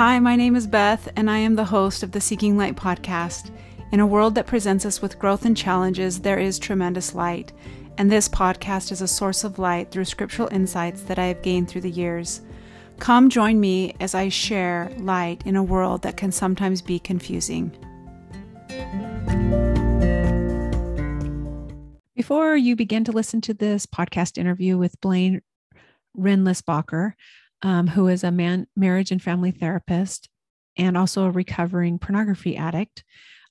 Hi, my name is Beth, and I am the host of the Seeking Light podcast. In a world that presents us with growth and challenges, there is tremendous light, and this podcast is a source of light through scriptural insights that I have gained through the years. Come join me as I share light in a world that can sometimes be confusing. Before you begin to listen to this podcast interview with Blaine Renlisbacher, um, who is a man, marriage and family therapist and also a recovering pornography addict,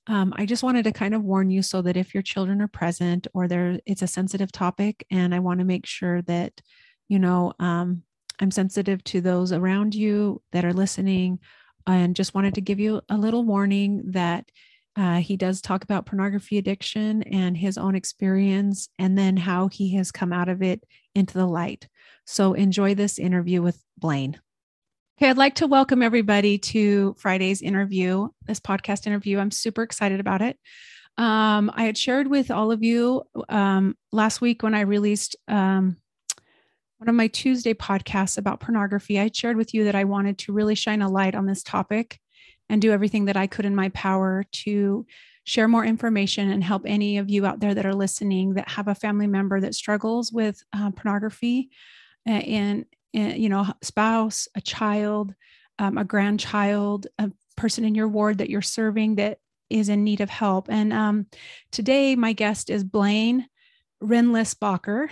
um, I just wanted to kind of warn you so that if your children are present or there, it's a sensitive topic, and I want to make sure that, you know, um, I'm sensitive to those around you that are listening, and just wanted to give you a little warning that uh, he does talk about pornography addiction and his own experience, and then how he has come out of it into the light. So enjoy this interview with Blaine. Okay, I'd like to welcome everybody to Friday's interview, this podcast interview. I'm super excited about it. Um, I had shared with all of you um, last week when I released um, one of my Tuesday podcasts about pornography. I shared with you that I wanted to really shine a light on this topic and do everything that I could in my power to share more information and help any of you out there that are listening that have a family member that struggles with uh, pornography and, and, you know spouse a child um, a grandchild a person in your ward that you're serving that is in need of help. And um, today my guest is blaine renlisbacher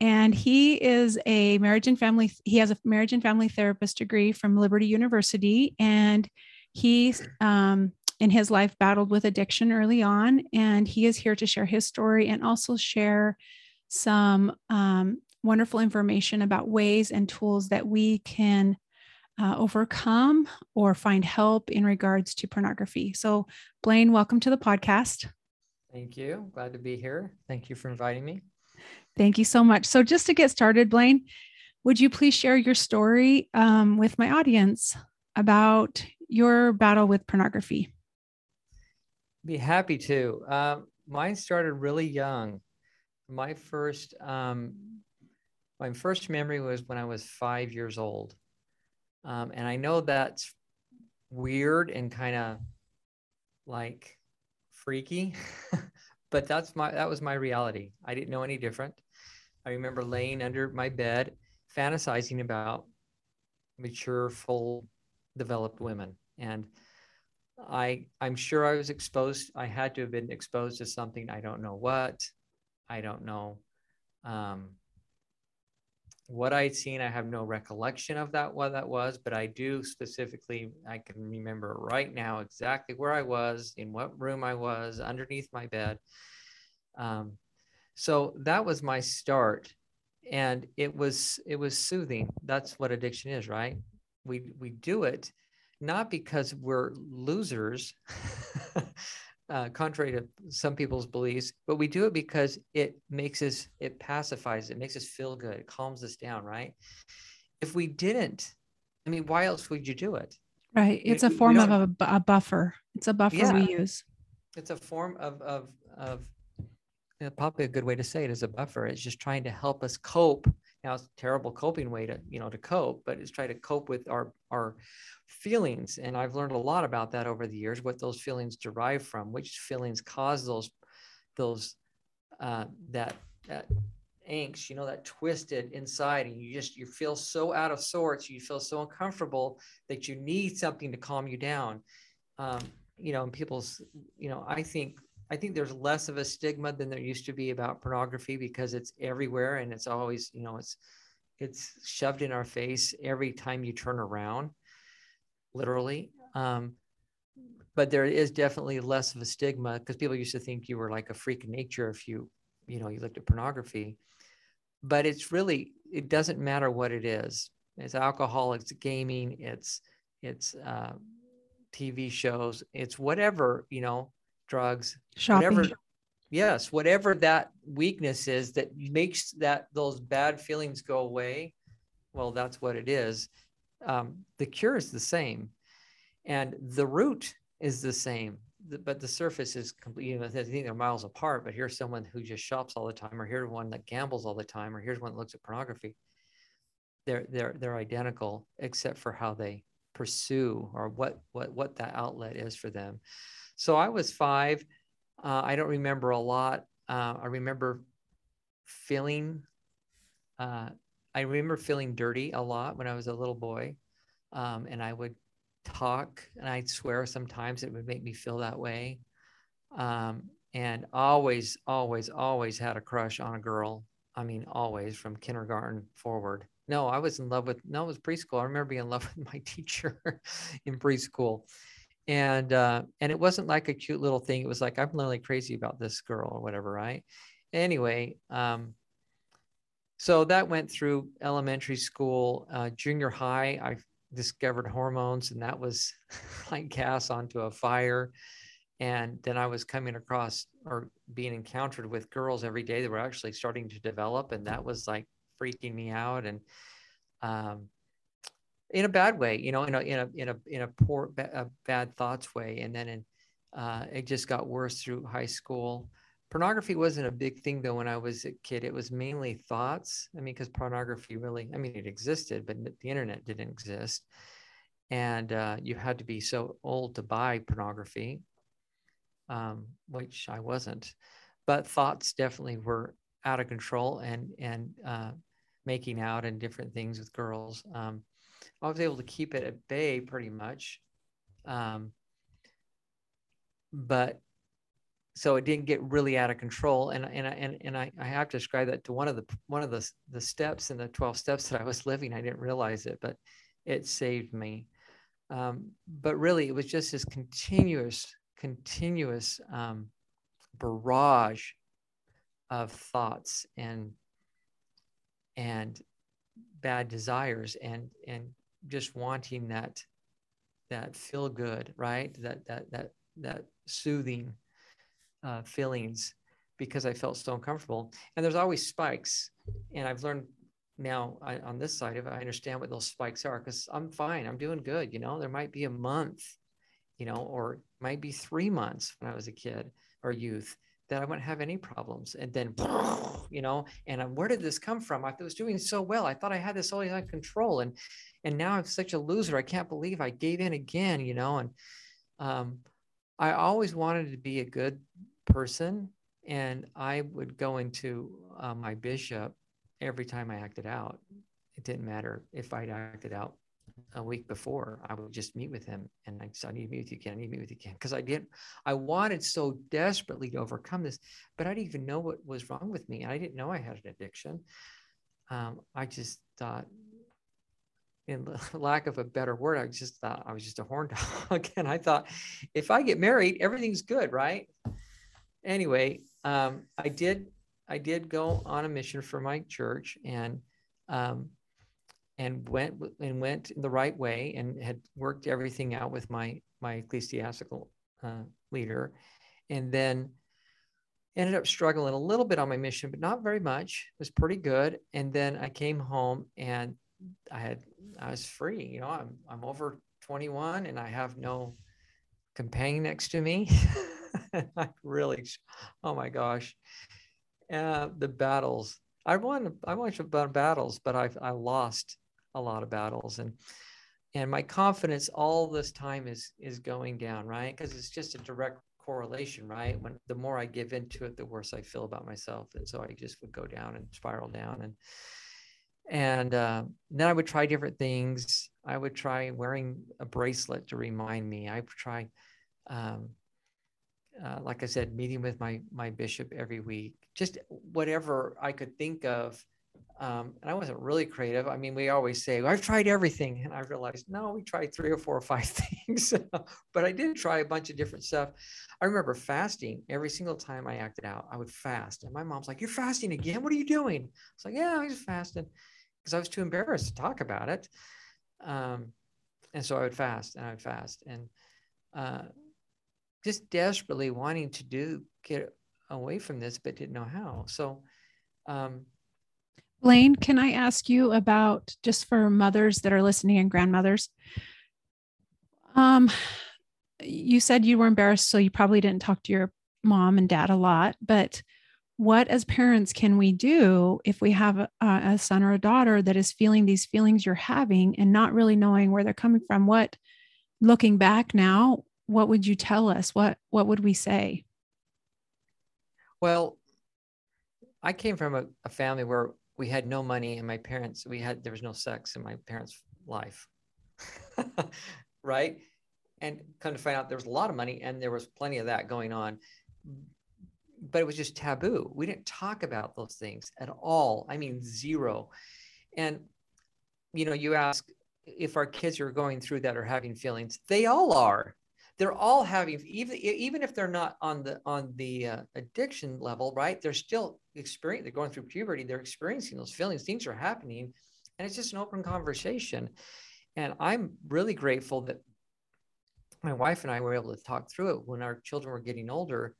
and he is a marriage and family he has a marriage and family therapist degree from liberty university and he, um, in his life, battled with addiction early on, and he is here to share his story and also share some um, wonderful information about ways and tools that we can uh, overcome or find help in regards to pornography. So, Blaine, welcome to the podcast. Thank you. Glad to be here. Thank you for inviting me. Thank you so much. So, just to get started, Blaine, would you please share your story um, with my audience about your battle with pornography? Be happy to. Um, mine started really young. My first, um, my first memory was when I was five years old, um, and I know that's weird and kind of like freaky, but that's my that was my reality. I didn't know any different. I remember laying under my bed, fantasizing about mature, full developed women. And I I'm sure I was exposed. I had to have been exposed to something. I don't know what. I don't know um, what I'd seen. I have no recollection of that what that was, but I do specifically. I can remember right now exactly where I was, in what room I was, underneath my bed. Um, so that was my start, and it was it was soothing. That's what addiction is, right? we we do it not because we're losers uh, contrary to some people's beliefs but we do it because it makes us it pacifies it makes us feel good it calms us down right? If we didn't i mean why else would you do it? Right it's a form of a, a, buffer it's a buffer yeah, we use. It's a form of of of probably a good way to say it is a buffer it's just trying to help us cope now it's a terrible coping way to you know to cope but it's try to cope with our our feelings. And i've learned a lot about that over the years what those feelings derive from which feelings cause those those uh, that that angst you know that twisted inside and you just you feel so out of sorts you feel so uncomfortable that you need something to calm you down. Um, you know and people's you know i think I think there's less of a stigma than there used to be about pornography because it's everywhere and it's always, you know, it's it's shoved in our face every time you turn around, literally. Um, but there is definitely less of a stigma because people used to think you were like a freak of nature if you, you know, you looked at pornography. But it's really it doesn't matter what it is. It's alcohol, it's gaming, it's it's uh, TV shows, it's whatever you know drugs, Shopping. whatever. Yes, whatever that weakness is that makes that those bad feelings go away. Well, that's what it is. Um, the cure is the same, and the root is the same, but the surface is complete. You know, I think they're miles apart. But here's someone who just shops all the time, or here's one that gambles all the time, or here's one that looks at pornography. They're they're they're identical except for how they pursue or what what what that outlet is for them. So I was five. Uh, I don't remember a lot. Uh, I remember feeling. Uh, I remember feeling dirty a lot when I was a little boy, um, and I would talk and I'd swear sometimes it would make me feel that way. Um, and always, always, always had a crush on a girl. I mean, always from kindergarten forward. No, I was in love with, no, it was preschool. I remember being in love with my teacher in preschool. And, uh, and it wasn't like a cute little thing. It was like, I'm literally crazy about this girl or whatever. Right. Anyway, um, so that went through elementary school, uh, junior high. I discovered hormones, and that was like gas onto a fire. And then I was coming across or being encountered with girls every day that were actually starting to develop, and that was like freaking me out. And um, in a bad way, you know, in a in a in a in a poor bad thoughts way. And then in, uh, it just got worse through high school pornography wasn't a big thing though when I was a kid. It was mainly thoughts. I mean, because pornography really, I mean, it existed, but the internet didn't exist. And uh, you had to be so old to buy pornography, um, which I wasn't. But thoughts definitely were out of control and and uh, making out and different things with girls. Um, I was able to keep it at bay pretty much. Um, but so it didn't get really out of control. And and and, and I, I have to describe that to one of the one of the the steps in the 12 steps that i was living i didn't realize it but it saved me. Um, but really it was just this continuous continuous um, barrage of thoughts and and bad desires. And and just wanting that that feel good right that that that that soothing uh, feelings because I felt so uncomfortable. And there's always spikes. And I've learned now I, on this side of it, I understand what those spikes are because I'm fine. I'm doing good. You know, there might be a month, you know, or might be three months when I was a kid or youth that I wouldn't have any problems. And then, you know, and where did this come from? I was doing so well. I thought I had this all under control. And, and now I'm such a loser. I can't believe I gave in again, you know, and, um, I always wanted to be a good person and i would go into uh, my bishop every time i acted out it didn't matter if i'd acted out a week before i would just meet with him and i said i need to meet with you again i need to meet with you again because i didn't i wanted so desperately to overcome this but i didn't even know what was wrong with me i didn't know i had an addiction um, i just thought in lack of a better word, I just thought I was just a horn dog. and I thought, if I get married, everything's good, right? anyway, um, I did I did go on a mission for my church and um, and went and went the right way and had worked everything out with my my ecclesiastical uh, leader, and then ended up struggling a little bit on my mission, but not very much. It was pretty good. And then I came home and I had I was free. You know, I'm I'm over 21 and I have no companion next to me. I really, oh my gosh, uh, the battles. I won. I won about battles, but I've I lost a lot of battles, and and my confidence all this time is is going down, right? Because it's just a direct correlation, right? When the more I give into it, the worse I feel about myself, and so I just would go down and spiral down, and and uh, then I would try different things. I would try wearing a bracelet to remind me. I would try um, uh, like I said, meeting with my my bishop every week, just whatever I could think of. Um, and I wasn't really creative. I mean, we always say, I've tried everything. And I realized, no, we tried three or four or five things. but I did try a bunch of different stuff. I remember fasting every single time I acted out. I would fast. And my mom's like, You're fasting again? What are you doing? I was like, Yeah, I was fasting because I was too embarrassed to talk about it. Um, and so I would fast and I would fast. And uh, just desperately wanting to do get away from this, but didn't know how. So, um, Blaine, can I ask you about just for mothers that are listening and grandmothers? Um, you said you were embarrassed, so you probably didn't talk to your mom and dad a lot, but what as parents can we do if we have a, a, son or a daughter that is feeling these feelings you're having and not really knowing where they're coming from? What looking back now what would you tell us? What what would we say? Well i came from a, a family where we had no money and my parents we had there was no sex in my parents life right and come to find out there was a lot of money and there was plenty of that going on but it was just taboo. We didn't talk about those things at all. I mean, zero. And, you know, you ask if our kids are going through that or having feelings, they all are. They're all having, even even if they're not on the on the uh, addiction level, right? They're still experiencing. They're going through puberty. They're experiencing those feelings. Things are happening, and it's just an open conversation. And I'm really grateful that my wife and I were able to talk through it when our children were getting older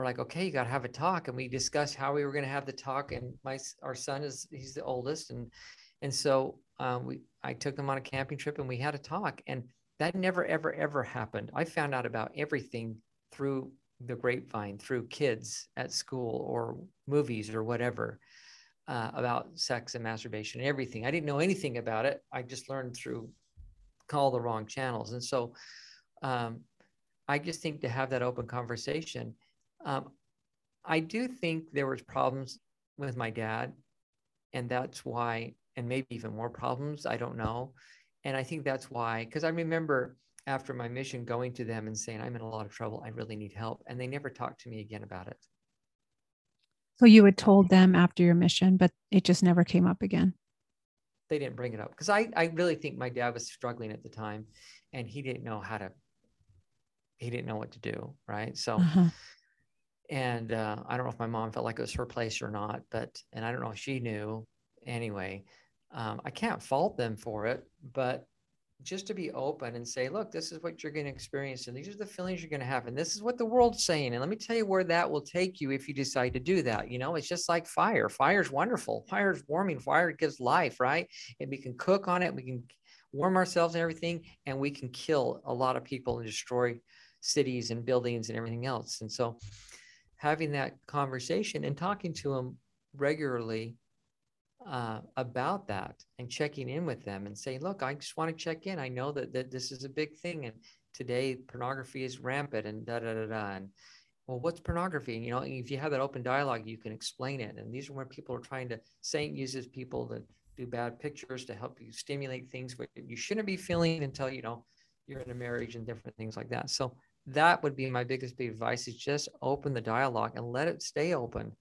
we're like, okay, you got to have a talk. And we discussed how we were going to have the talk. And my, our son is, he's the oldest. And, and so um, we, I took them on a camping trip and we had a talk and that never, ever, ever happened. I found out about everything through the grapevine, through kids at school or movies or whatever uh, about sex and masturbation and everything. I didn't know anything about it. I just learned through call the wrong channels. And so um, I just think to have that open conversation um, I do think there was problems with my dad, and that's why, and maybe even more problems. I don't know, and I think that's why. Because I remember after my mission going to them and saying, "I'm in a lot of trouble. I really need help," and they never talked to me again about it. So you had told them after your mission, but it just never came up again. They didn't bring it up because I, I really think my dad was struggling at the time, and he didn't know how to. He didn't know what to do, right? So. Uh-huh and uh, I don't know if my mom felt like it was her place or not, but and I don't know if she knew. Anyway, um, I can't fault them for it, but just to be open and say, look, this is what you're going to experience, and these are the feelings you're going to have, and this is what the world's saying, and let me tell you where that will take you if you decide to do that. You know, it's just like fire. Fire is wonderful. Fire is warming. Fire gives life, right? And we can cook on it. We can warm ourselves and everything, and we can kill a lot of people and destroy cities and buildings and everything else. And so having that conversation and talking to them regularly uh, about that and checking in with them and saying, look, I just want to check in. I know that, that this is a big thing. And today pornography is rampant and da, da, da, da. And well, what's pornography? And, you know, if you have that open dialogue, you can explain it. And these are where people are trying to, Saint uses people to do bad pictures to help you stimulate things what you shouldn't be feeling until, you know, you're in a marriage and different things like that. So that would be my biggest big advice is just open the dialogue and let it stay open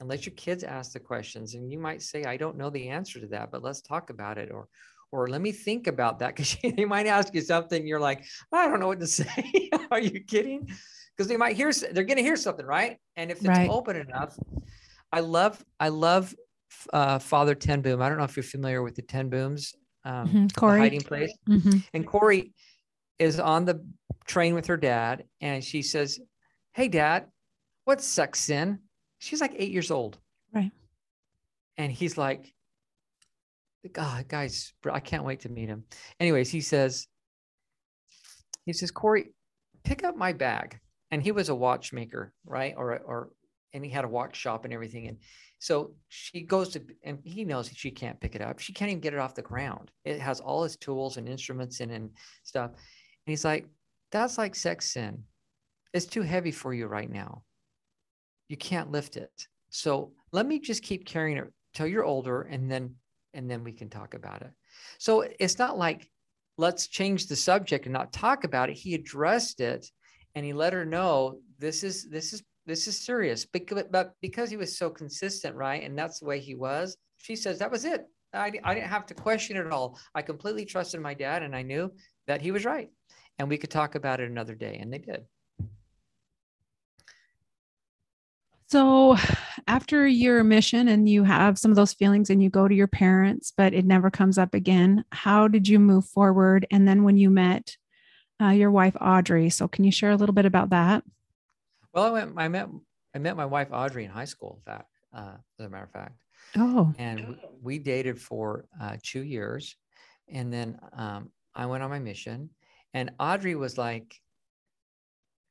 and let your kids ask the questions and you might say i don't know the answer to that but let's talk about it or or let me think about that because they might ask you something you're like i don't know what to say are you kidding because they might hear they're going to hear something right and if it's right. open enough i love i love uh, father ten boom i don't know if you're familiar with the ten booms um, mm-hmm. Corrie. hiding place mm-hmm. and corrie is on the train with her dad and she says, Hey, dad, what's sex sin? She's like eight years old. Right. And he's like, God, guys, I can't wait to meet him. Anyways, he says, he says, Corrie, pick up my bag. And he was a watchmaker, right? Or, or, and he had a watch shop and everything. And so she goes to, and he knows she can't pick it up. She can't even get it off the ground. It has all his tools and instruments in and stuff. And he's like, that's like sex sin. It's too heavy for you right now. You can't lift it. So let me just keep carrying it till you're older and then and then we can talk about it. So it's not like let's change the subject and not talk about it. He addressed it and he let her know this is this is this is serious. But, but because he was so consistent, right? And that's the way he was, she says that was it. I, I didn't have to question it at all. I completely trusted my dad and I knew that he was right and we could talk about it another day. And they did. So, after your mission and you have some of those feelings and you go to your parents, but it never comes up again, how did you move forward? And then when you met uh, your wife, Audrey, so can you share a little bit about that? Well, I went, I met, I met my wife, Audrey, in high school, in fact, uh, as a matter of fact. Oh. And we dated for uh, two years. And then um, I went on my mission and Audrey was like,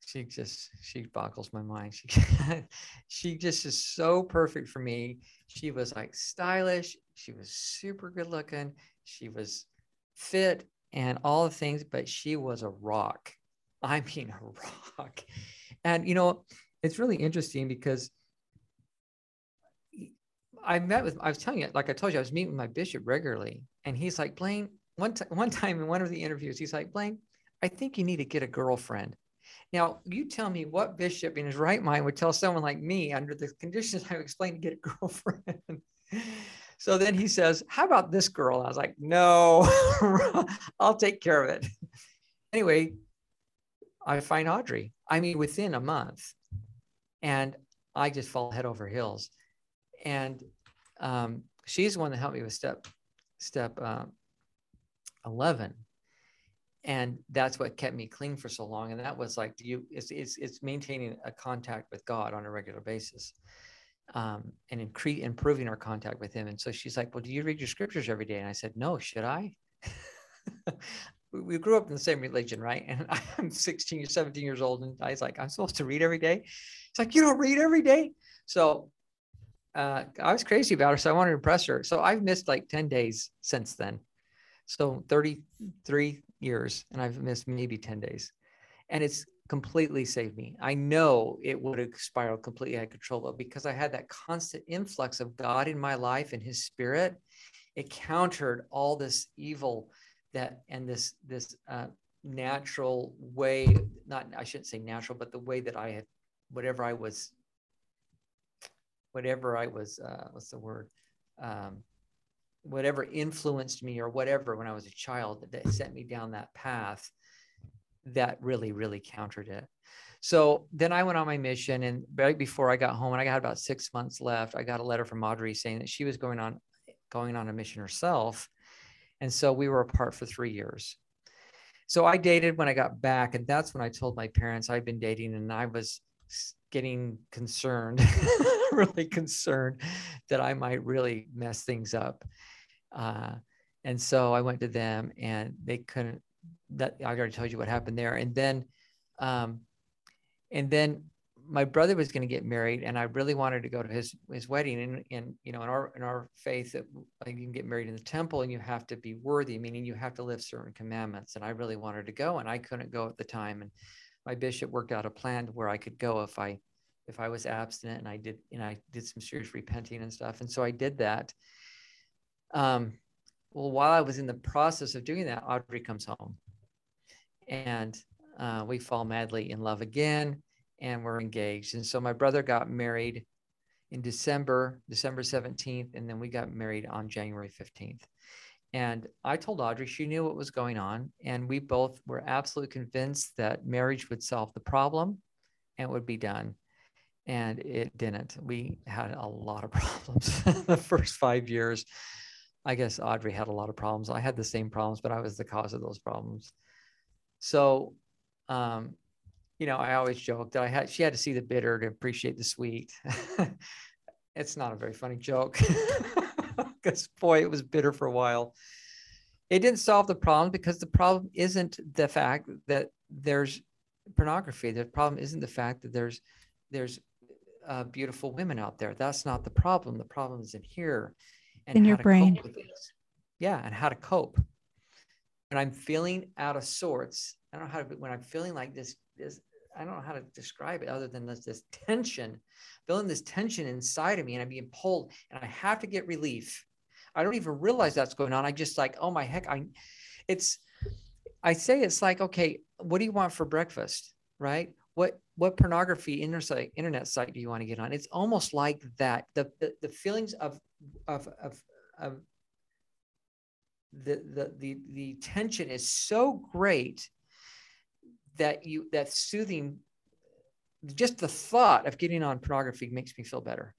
she just she boggles my mind. She she just is so perfect for me. She was like stylish. She was super good looking. She was fit and all the things, but she was a rock. I mean, a rock. And you know, it's really interesting because I met with. I was telling you, like I told you, I was meeting with my bishop regularly, and he's like, Blaine. One t- one time in one of the interviews, he's like, Blaine, I think you need to get a girlfriend. Now, you tell me what bishop in his right mind would tell someone like me, under the conditions I explained, to get a girlfriend. so then he says, How about this girl? I was like, No, I'll take care of it. Anyway, I find Audrey. I mean, within a month. And I just fall head over heels. And um, she's the one that helped me with step step uh, 11 and that's what kept me clean for so long and that was like do you it's, it's, it's maintaining a contact with god on a regular basis um, and incre- improving our contact with him and so she's like well do you read your scriptures every day? And i said no should i? We grew up in the same religion right? And i'm 16 or 17 years old and i was like i'm supposed to read every day? It's like you don't read every day? So uh, i was crazy about her so i wanted to impress her. So i've missed like 10 days since then. So 33 years and I've missed maybe 10 days. And it's completely saved me. I know it would have spiraled completely out of control, but because I had that constant influx of God in my life and his spirit, it countered all this evil that and this this uh, natural way, not I shouldn't say natural, but the way that I had whatever I was whatever I was uh, what's the word? Um, whatever influenced me or whatever when I was a child that sent me down that path that really, really countered it. So then I went on my mission, and right before I got home, and I had about six months left, I got a letter from Audrey saying that she was going on going on a mission herself, and so we were apart for three years. So I dated when I got back, and that's when I told my parents I'd been dating, and I was getting concerned, really concerned that I might really mess things up. Uh, and so I went to them and they couldn't, that I already told you what happened there. And then, um, and then my brother was going to get married and I really wanted to go to his, his wedding. And, and, you know, in our, in our faith that like, you can get married in the temple and you have to be worthy, meaning you have to live certain commandments. And I really wanted to go and I couldn't go at the time. And my bishop worked out a plan where I could go if I, if I was abstinent and I did, and I did some serious repenting and stuff. And so I did that. Um, well, while I was in the process of doing that, Audrey comes home and uh, we fall madly in love again and we're engaged. And so my brother got married in December, December 17th, and then we got married on January 15th. And I told Audrey she knew what was going on. And we both were absolutely convinced that marriage would solve the problem and would be done. And it didn't. We had a lot of problems the first five years. I guess Audrey had a lot of problems. I had the same problems, but I was the cause of those problems. So, um, you know, I always joke that I had she had to see the bitter to appreciate the sweet. it's not a very funny joke because boy, it was bitter for a while. It didn't solve the problem because the problem isn't the fact that there's pornography. The problem isn't the fact that there's there's uh, beautiful women out there. That's not the problem. The problem is in here in your brain. Yeah, and how to cope. When I'm feeling out of sorts, I don't know how to. When I'm feeling like this, this I don't know how to describe it other than this, this tension, feeling this tension inside of me, and I'm being pulled, and I have to get relief. I don't even realize that's going on. I just like, oh my heck, I. It's. I say it's like, okay, what do you want for breakfast, right? What what pornography internet site, internet site do you want to get on? It's almost like that. The the, the feelings of of, of, of the, the, the, the tension is so great that you, that soothing, just the thought of getting on pornography makes me feel better.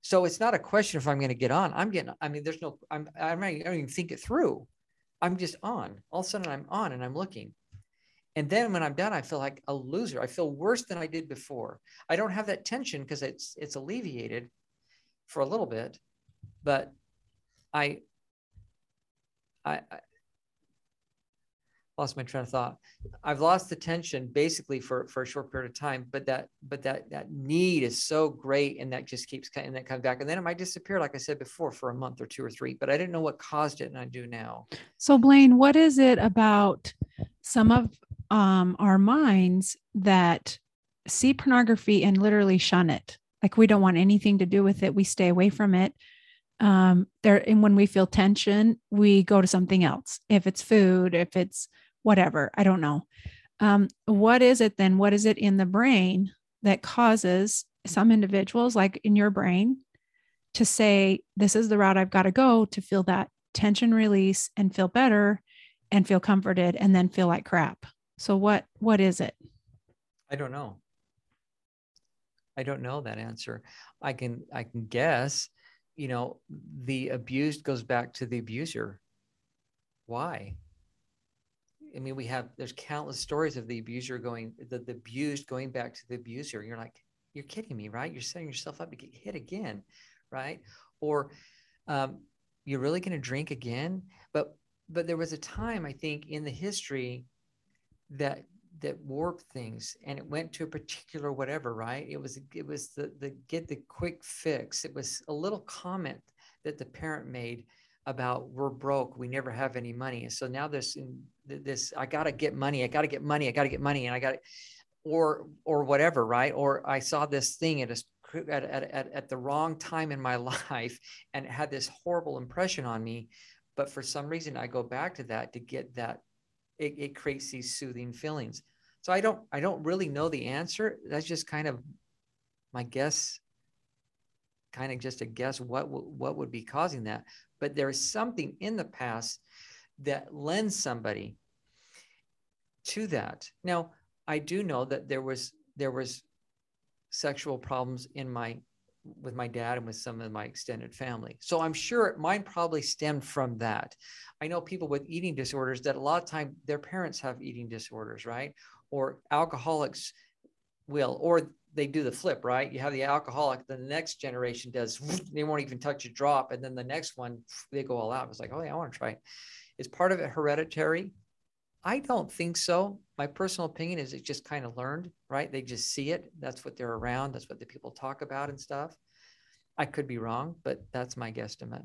So it's not a question if I'm going to get on. I'm getting, I mean, there's no, I'm, I'm not, I don't even think it through. I'm just on. All of a sudden I'm on and I'm looking. And then when I'm done, I feel like a loser. I feel worse than I did before. I don't have that tension because it's it's alleviated, for a little bit, but I, I, lost my train of thought. I've lost the tension basically for for a short period of time, but that but that that need is so great, and that just keeps and that comes back, and then it might disappear, like I said before, for a month or two or three. But I didn't know what caused it, and I do now. So Blaine, what is it about some of um, our minds that see pornography and literally shun it? Like we don't want anything to do with it. We stay away from it. Um there and when we feel tension we go to something else. If it's food if it's whatever i don't know. Um what is it then? What is it in the brain that causes some individuals like in your brain to say this is the route i've got to go to feel that tension release and feel better and feel comforted and then feel like crap so what what is it? I don't know i don't know that answer i can i can guess you know, the abused goes back to the abuser. Why? I mean, we have there's countless stories of the abuser going, the, the abused going back to the abuser. You're like, you're kidding me, right? You're setting yourself up to get hit again, right? Or um, you're really going to drink again. But but there was a time I think in the history that that warped things and it went to a particular whatever right? It was it was the the get the quick fix. It was a little comment that the parent made about we're broke. We never have any money. And so now this this i got to get money. I got to get money. I got to get money. And i got to or or whatever right? Or i saw this thing at a at, at, at the wrong time in my life and it had this horrible impression on me. But for some reason i go back to that to get that it, it creates these soothing feelings. So I don't I don't really know the answer. That's just kind of my guess, kind of just a guess what what would be causing that. But there is something in the past that lends somebody to that. Now I do know that there was there was sexual problems in my with my dad and with some of my extended family. So I'm sure mine probably stemmed from that. I know people with eating disorders that a lot of time their parents have eating disorders, right? Or alcoholics will, or they do the flip, right? You have the alcoholic, the next generation does, they won't even touch a drop. And then the next one, they go all out. It's like, oh yeah, I want to try it. Is part of it hereditary? I don't think so. My personal opinion is it's just kind of learned, right? They just see it. That's what they're around. That's what the people talk about and stuff. I could be wrong, but that's my guesstimate.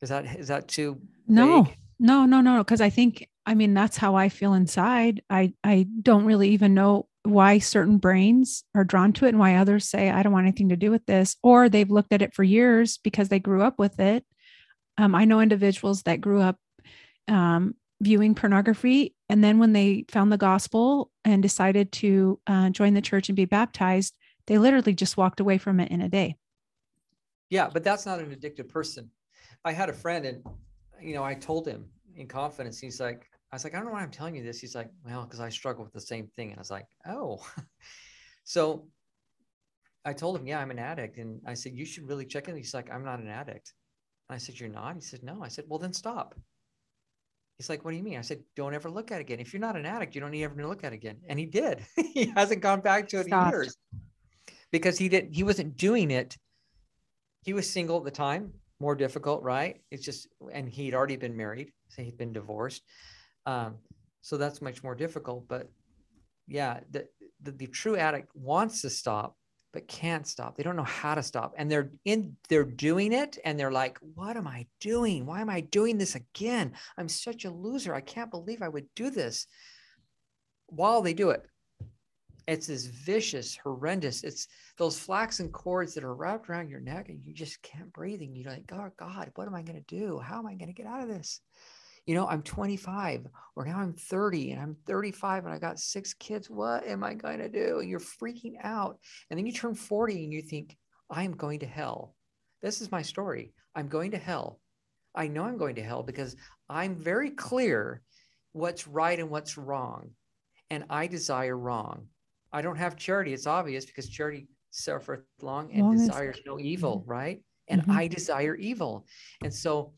Is that is that too No. Vague? No, no, no, because I think I mean that's how I feel inside. I I don't really even know why certain brains are drawn to it and why others say I don't want anything to do with this or they've looked at it for years because they grew up with it. Um, I know individuals that grew up um, viewing pornography. And then when they found the gospel and decided to uh, join the church and be baptized, they literally just walked away from it in a day. Yeah, but that's not an addicted person. I had a friend and, you know, I told him in confidence, he's like, I was like, I don't know why I'm telling you this. He's like, well, because I struggle with the same thing. And I was like, oh. so I told him, yeah, I'm an addict. And I said, you should really check in. He's like, I'm not an addict. And I said, you're not? He said, no. I said, well, then stop. He's like, what do you mean? I said, don't ever look at it again. If you're not an addict, you don't need ever to look at it again. And he did. he hasn't gone back to it in years because he didn't, he wasn't doing it. He was single at the time, more difficult, right? It's just, and he'd already been married. So he'd been divorced. Um, so that's much more difficult. But yeah, the, the, the true addict wants to stop, but can't stop. They don't know how to stop. And they're in they're doing it and they're like, "What am I doing? Why am I doing this again? I'm such a loser. I can't believe I would do this." While they do it, it's this vicious, horrendous. It's those flaxen cords that are wrapped around your neck and you just can't breathe. And you're like, oh God, what am I going to do? How am I going to get out of this? You know, I'm 25 or now I'm 30 and I'm 35 and I got six kids. What am I going to do? And you're freaking out. And then you turn 40 and you think, I am going to hell. This is my story. I'm going to hell. I know I'm going to hell because I'm very clear what's right and what's wrong. And I desire wrong. I don't have charity. It's obvious because charity suffereth long and well, desires no evil, right? And mm-hmm. I desire evil. And so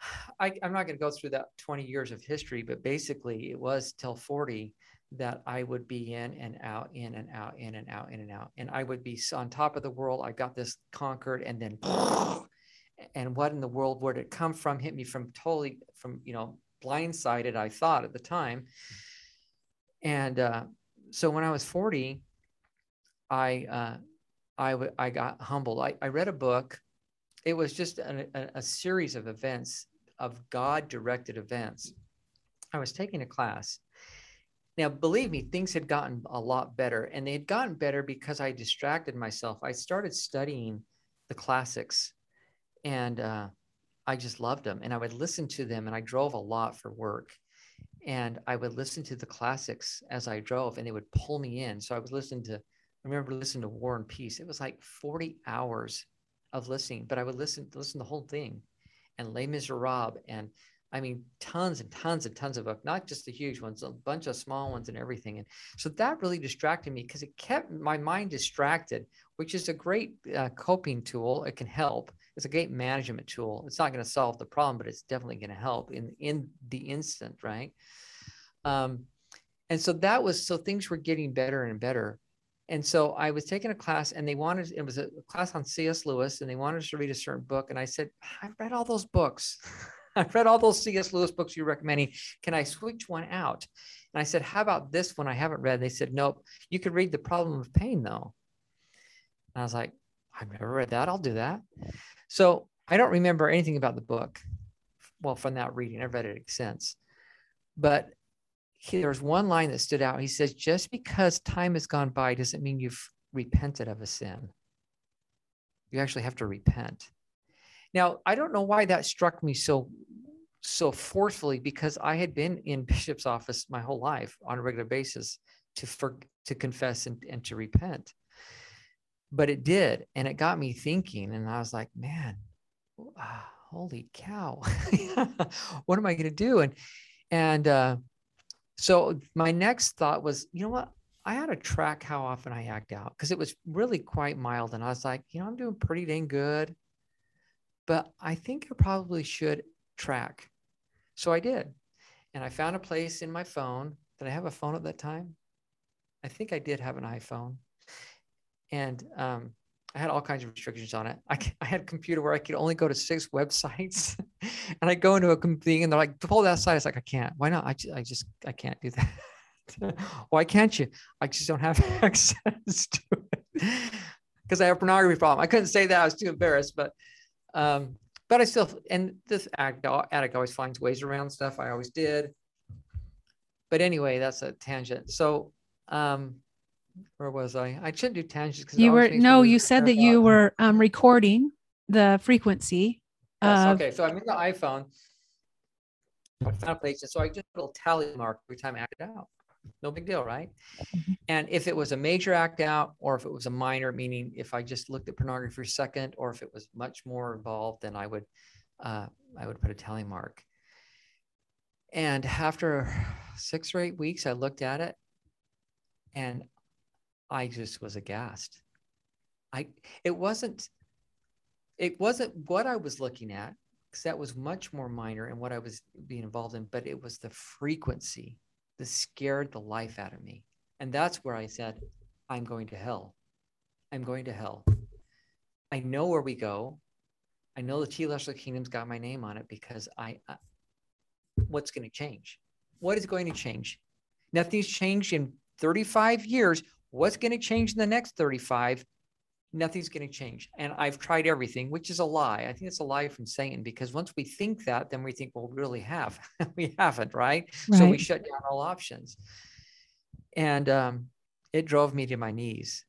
I, am not going to go through that 20 years of history, but basically it was till 40 that I would be in and out, in and out, in and out, in and out. And I would be on top of the world. I got this conquered and then, and what in the world would it come from? Hit me from totally from, you know, blindsided, I thought at the time. And uh, so when I was 40, I, uh, I, w- I got humbled. I, I read a book. It was just a, a, a series of events, of God directed events. I was taking a class. Now, believe me, things had gotten a lot better, and they had gotten better because I distracted myself. I started studying the classics, and uh, I just loved them. And I would listen to them, and I drove a lot for work. And I would listen to the classics as I drove, and they would pull me in. So I was listening to, I remember listening to War and Peace. It was like 40 hours of listening, but I would listen, listen the whole thing, and Les Miserables, and I mean, tons and tons and tons of books, not just the huge ones, a bunch of small ones and everything. And so that really distracted me because it kept my mind distracted, which is a great uh, coping tool. It can help. It's a great management tool. It's not going to solve the problem, but it's definitely going to help in in the instant, right? Um, and so that was so things were getting better and better. And so I was taking a class, and they wanted it was a class on C.S. Lewis, and they wanted us to read a certain book. And I said, I've read all those books. I've read all those C.S. Lewis books you're recommending. Can I switch one out? And I said, How about this one I haven't read? They said, Nope. You could read The Problem of Pain, though. And I was like, I've never read that. I'll do that. So I don't remember anything about the book. Well, from that reading, I've read it since. But he, there's one line that stood out. He says, Just because time has gone by doesn't mean you've repented of a sin. You actually have to repent. Now, I don't know why that struck me so so forcefully because I had been in Bishop's office my whole life on a regular basis to for, to confess and, and to repent. But it did, and it got me thinking, and I was like, man, uh, holy cow, what am I going to do? And and uh, so my next thought was, you know what? I had to track how often I act out because it was really quite mild, and I was like, you know, I'm doing pretty dang good but I think I probably should track. So I did. And I found a place in my phone. Did I have a phone at that time? I think I did have an iPhone. And um, I had all kinds of restrictions on it. I, I had a computer where I could only go to six websites. and I go into a thing and they're like, pull that site. It's like, I can't. Why not? I just, I just, I can't do that. Why can't you? I just don't have access to it because I have a pornography problem. I couldn't say that. I was too embarrassed, but um, but I still, and this addict, addict always finds ways around stuff. I always did. But anyway, that's a tangent. So, um, where was I? I shouldn't do tangents you were no. You said that you were um, recording the frequency. Yes, of, okay, so I'm in the iPhone. I found a place, and so I just put a little tally mark every time I acted out no big deal, right? Mm-hmm. And if it was a major act out, or if it was a minor, meaning if I just looked at pornography for a second, or if it was much more involved, then I would, uh, I would put a tally mark. And after six or eight weeks, I looked at it, and I just was aghast. I it wasn't it wasn't what I was looking at because that was much more minor and what I was being involved in, but it was the frequency that scared the life out of me. And that's where I said, I'm going to hell. I'm going to hell. I know where we go. I know the Telestial Kingdom's got my name on it because I, I what's going to change? What is going to change? Nothing's changed in 35 years. What's going to change in the next 35? nothing's going to change. And I've tried everything, which is a lie. I think it's a lie from Satan because once we think that, then we think, well, we really have. we haven't, right? right? So we shut down all options. And um, it drove me to my knees.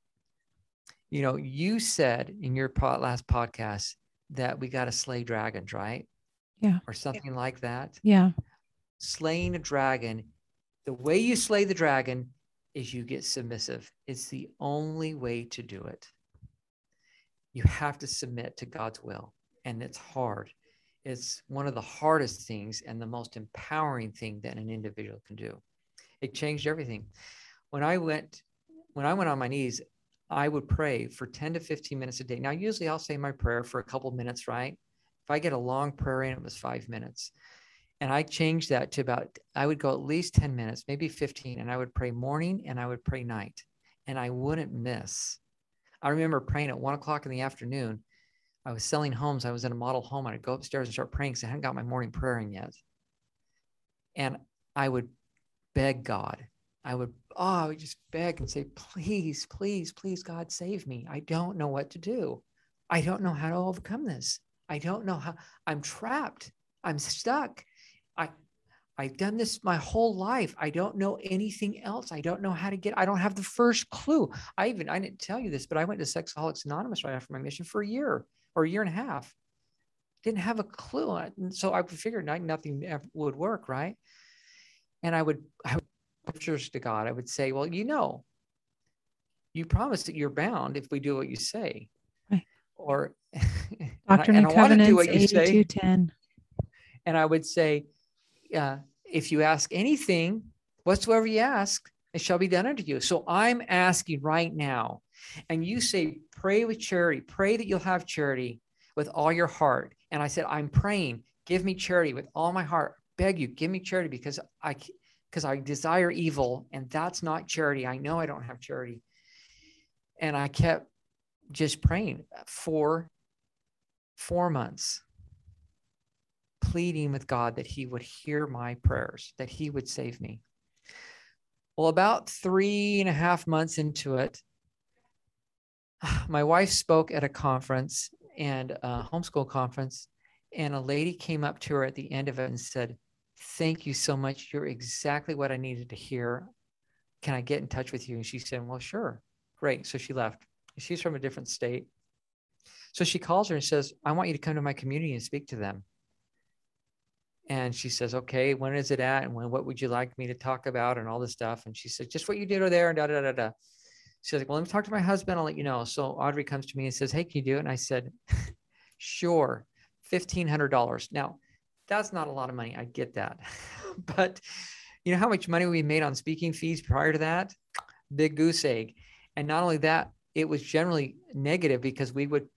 You know, you said in your last podcast that we got to slay dragons, right? Yeah. Or something like that. Yeah. Slaying a dragon, the way you slay the dragon is you get submissive. It's the only way to do it you have to submit to God's will. And it's hard. It's one of the hardest things and the most empowering thing that an individual can do. It changed everything. When I went, when I went on my knees, I would pray for 10 to 15 minutes a day. Now, usually I'll say my prayer for a couple minutes, right? If I get a long prayer in, it was five minutes. And I changed that to about, I would go at least 10 minutes, maybe 15, and I would pray morning and I would pray night. And I wouldn't miss I remember praying at one o'clock in the afternoon. I was selling homes. I was in a model home. I'd go upstairs and start praying because I hadn't got my morning prayer in yet. And I would beg God. I would, oh, I would just beg and say, please, please, please, God, save me. I don't know what to do. I don't know how to overcome this. I don't know how I'm trapped. I'm stuck. I I've done this my whole life. I don't know anything else. I don't know how to get, I don't have the first clue. I even, I didn't tell you this, but I went to Sexaholics Anonymous right after my mission for a year or a year and a half. Didn't have a clue. And so I figured nothing would work, right? And I would, I would pictures to God. I would say, well, you know, you promise that you're bound if we do what you say. Right. Or Doctrine and, and, and Covenants 8210. And I would say, uh, if you ask anything, whatsoever you ask, it shall be done unto you. So I'm asking right now, and you say, pray with charity, pray that you'll have charity with all your heart. And I said, I'm praying, give me charity with all my heart. Beg you, give me charity because I because I desire evil, and that's not charity. I know I don't have charity. And I kept just praying for four months pleading with God that He would hear my prayers, that He would save me. Well, about three and a half months into it, my wife spoke at a conference and a homeschool conference, and a lady came up to her at the end of it and said, Thank you so much. You're exactly what I needed to hear. Can I get in touch with you? And she said, Well, sure. Great. So she left. She's from a different state. So she calls her and says, I want you to come to my community and speak to them. And she says, okay, when is it at? And when, what would you like me to talk about? And all this stuff. And she said, just what you did over there and da, da, da, da. She's like, well, let me talk to my husband. I'll let you know. So Audrey comes to me and says, hey, can you do it? And I said, sure, $1,500. Now, that's not a lot of money. I get that. but you know how much money we made on speaking fees prior to that? Big goose egg. And not only that, it was generally negative because we would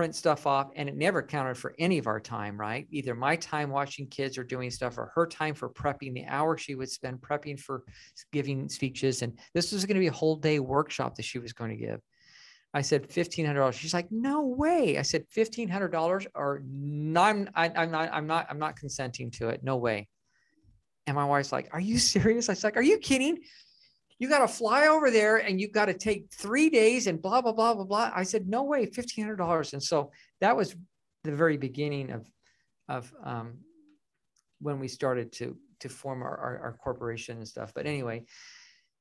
print stuff off and it never counted for any of our time right? Either my time watching kids or doing stuff or her time for prepping the hour she would spend prepping for giving speeches and this was going to be a whole day workshop that she was going to give. I said $1500 she's like no way. I said $1500 or no, I'm, I, I'm not i'm not i'm not consenting to it. No way. And my wife's like are you serious? I was like are you kidding you got to fly over there and you've got to take three days and blah, blah, blah, blah, blah. I said, no way, $1,500. And so that was the very beginning of, of um, when we started to, to form our, our, our corporation and stuff. But anyway,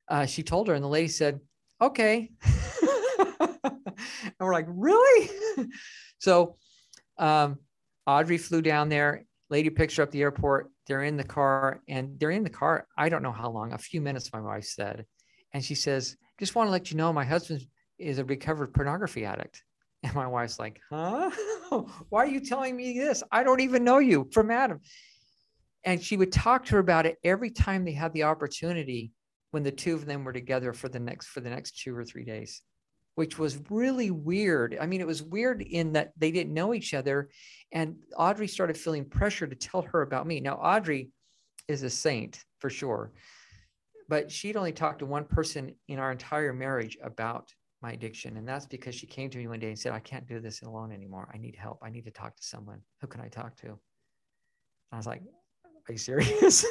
uh, she told her and the lady said, okay. and we're like, really? so um, Audrey flew down there. Lady picks her up the airport. They're in the car and they're in the car. I don't know how long, a few minutes, my wife said. And she says, just want to let you know my husband is a recovered pornography addict. And my wife's like, huh? Why are you telling me this? I don't even know you from Adam. And she would talk to her about it every time they had the opportunity when the two of them were together for the next for the next two or three days which was really weird. I mean, it was weird in that they didn't know each other. And Audrey started feeling pressure to tell her about me. Now, Audrey is a saint for sure, but she'd only talked to one person in our entire marriage about my addiction. And that's because she came to me one day and said, I can't do this alone anymore. I need help. I need to talk to someone. Who can I talk to? I was like, Are you serious?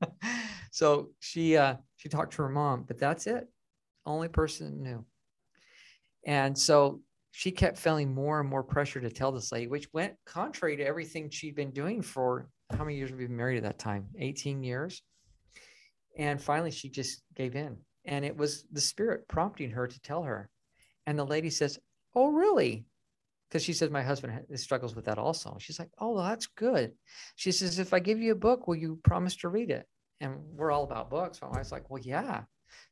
so she uh, she talked to her mom, but that's it. Only person knew. And so she kept feeling more and more pressure to tell this lady, which went contrary to everything she'd been doing for how many years have been married at that time? 18 years. And finally, she just gave in. And it was the spirit prompting her to tell her. And the lady says, Oh, really? Because she says, My husband struggles with that also. She's like, Oh, well, that's good. She says, If I give you a book, will you promise to read it? And we're all about books. My wife's like, Well, yeah.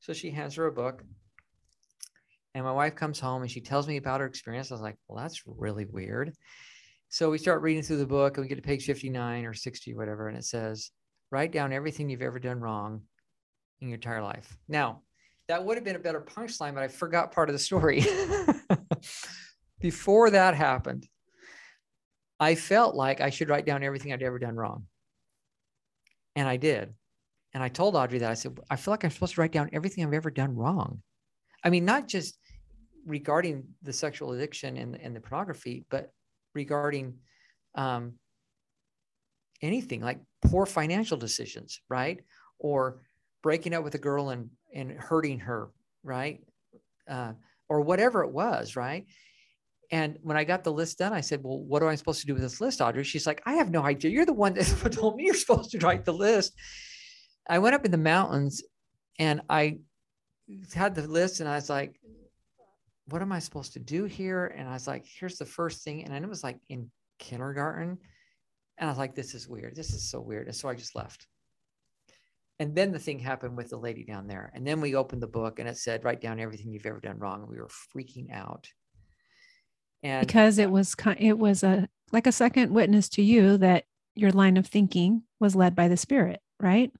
So she hands her a book and my wife comes home and she tells me about her experience. I was like, well, that's really weird. So we start reading through the book and we get to page 59 or 60, whatever. And it says, write down everything you've ever done wrong in your entire life. Now, that would have been a better punchline, but I forgot part of the story. Before that happened, I felt like I should write down everything I'd ever done wrong. And I did. And I told Audrey that I said, I feel like I'm supposed to write down everything I've ever done wrong. I mean, not just regarding the sexual addiction and, and the pornography, but regarding um, anything like poor financial decisions, right? Or breaking up with a girl and, and hurting her, right? Uh, or whatever it was, right? And when I got the list done, I said, Well, what am I supposed to do with this list, Audrey? She's like, I have no idea. You're the one that told me you're supposed to write the list. I went up in the mountains and I had the list and I was like, What am I supposed to do here? And I was like, Here's the first thing. And it was like in kindergarten. And I was like, This is weird. This is so weird. And so I just left. And then the thing happened with the lady down there. And then we opened the book and it said, Write down everything you've ever done wrong. And we were freaking out and because it was it was a like a second witness to you that your line of thinking was led by the spirit right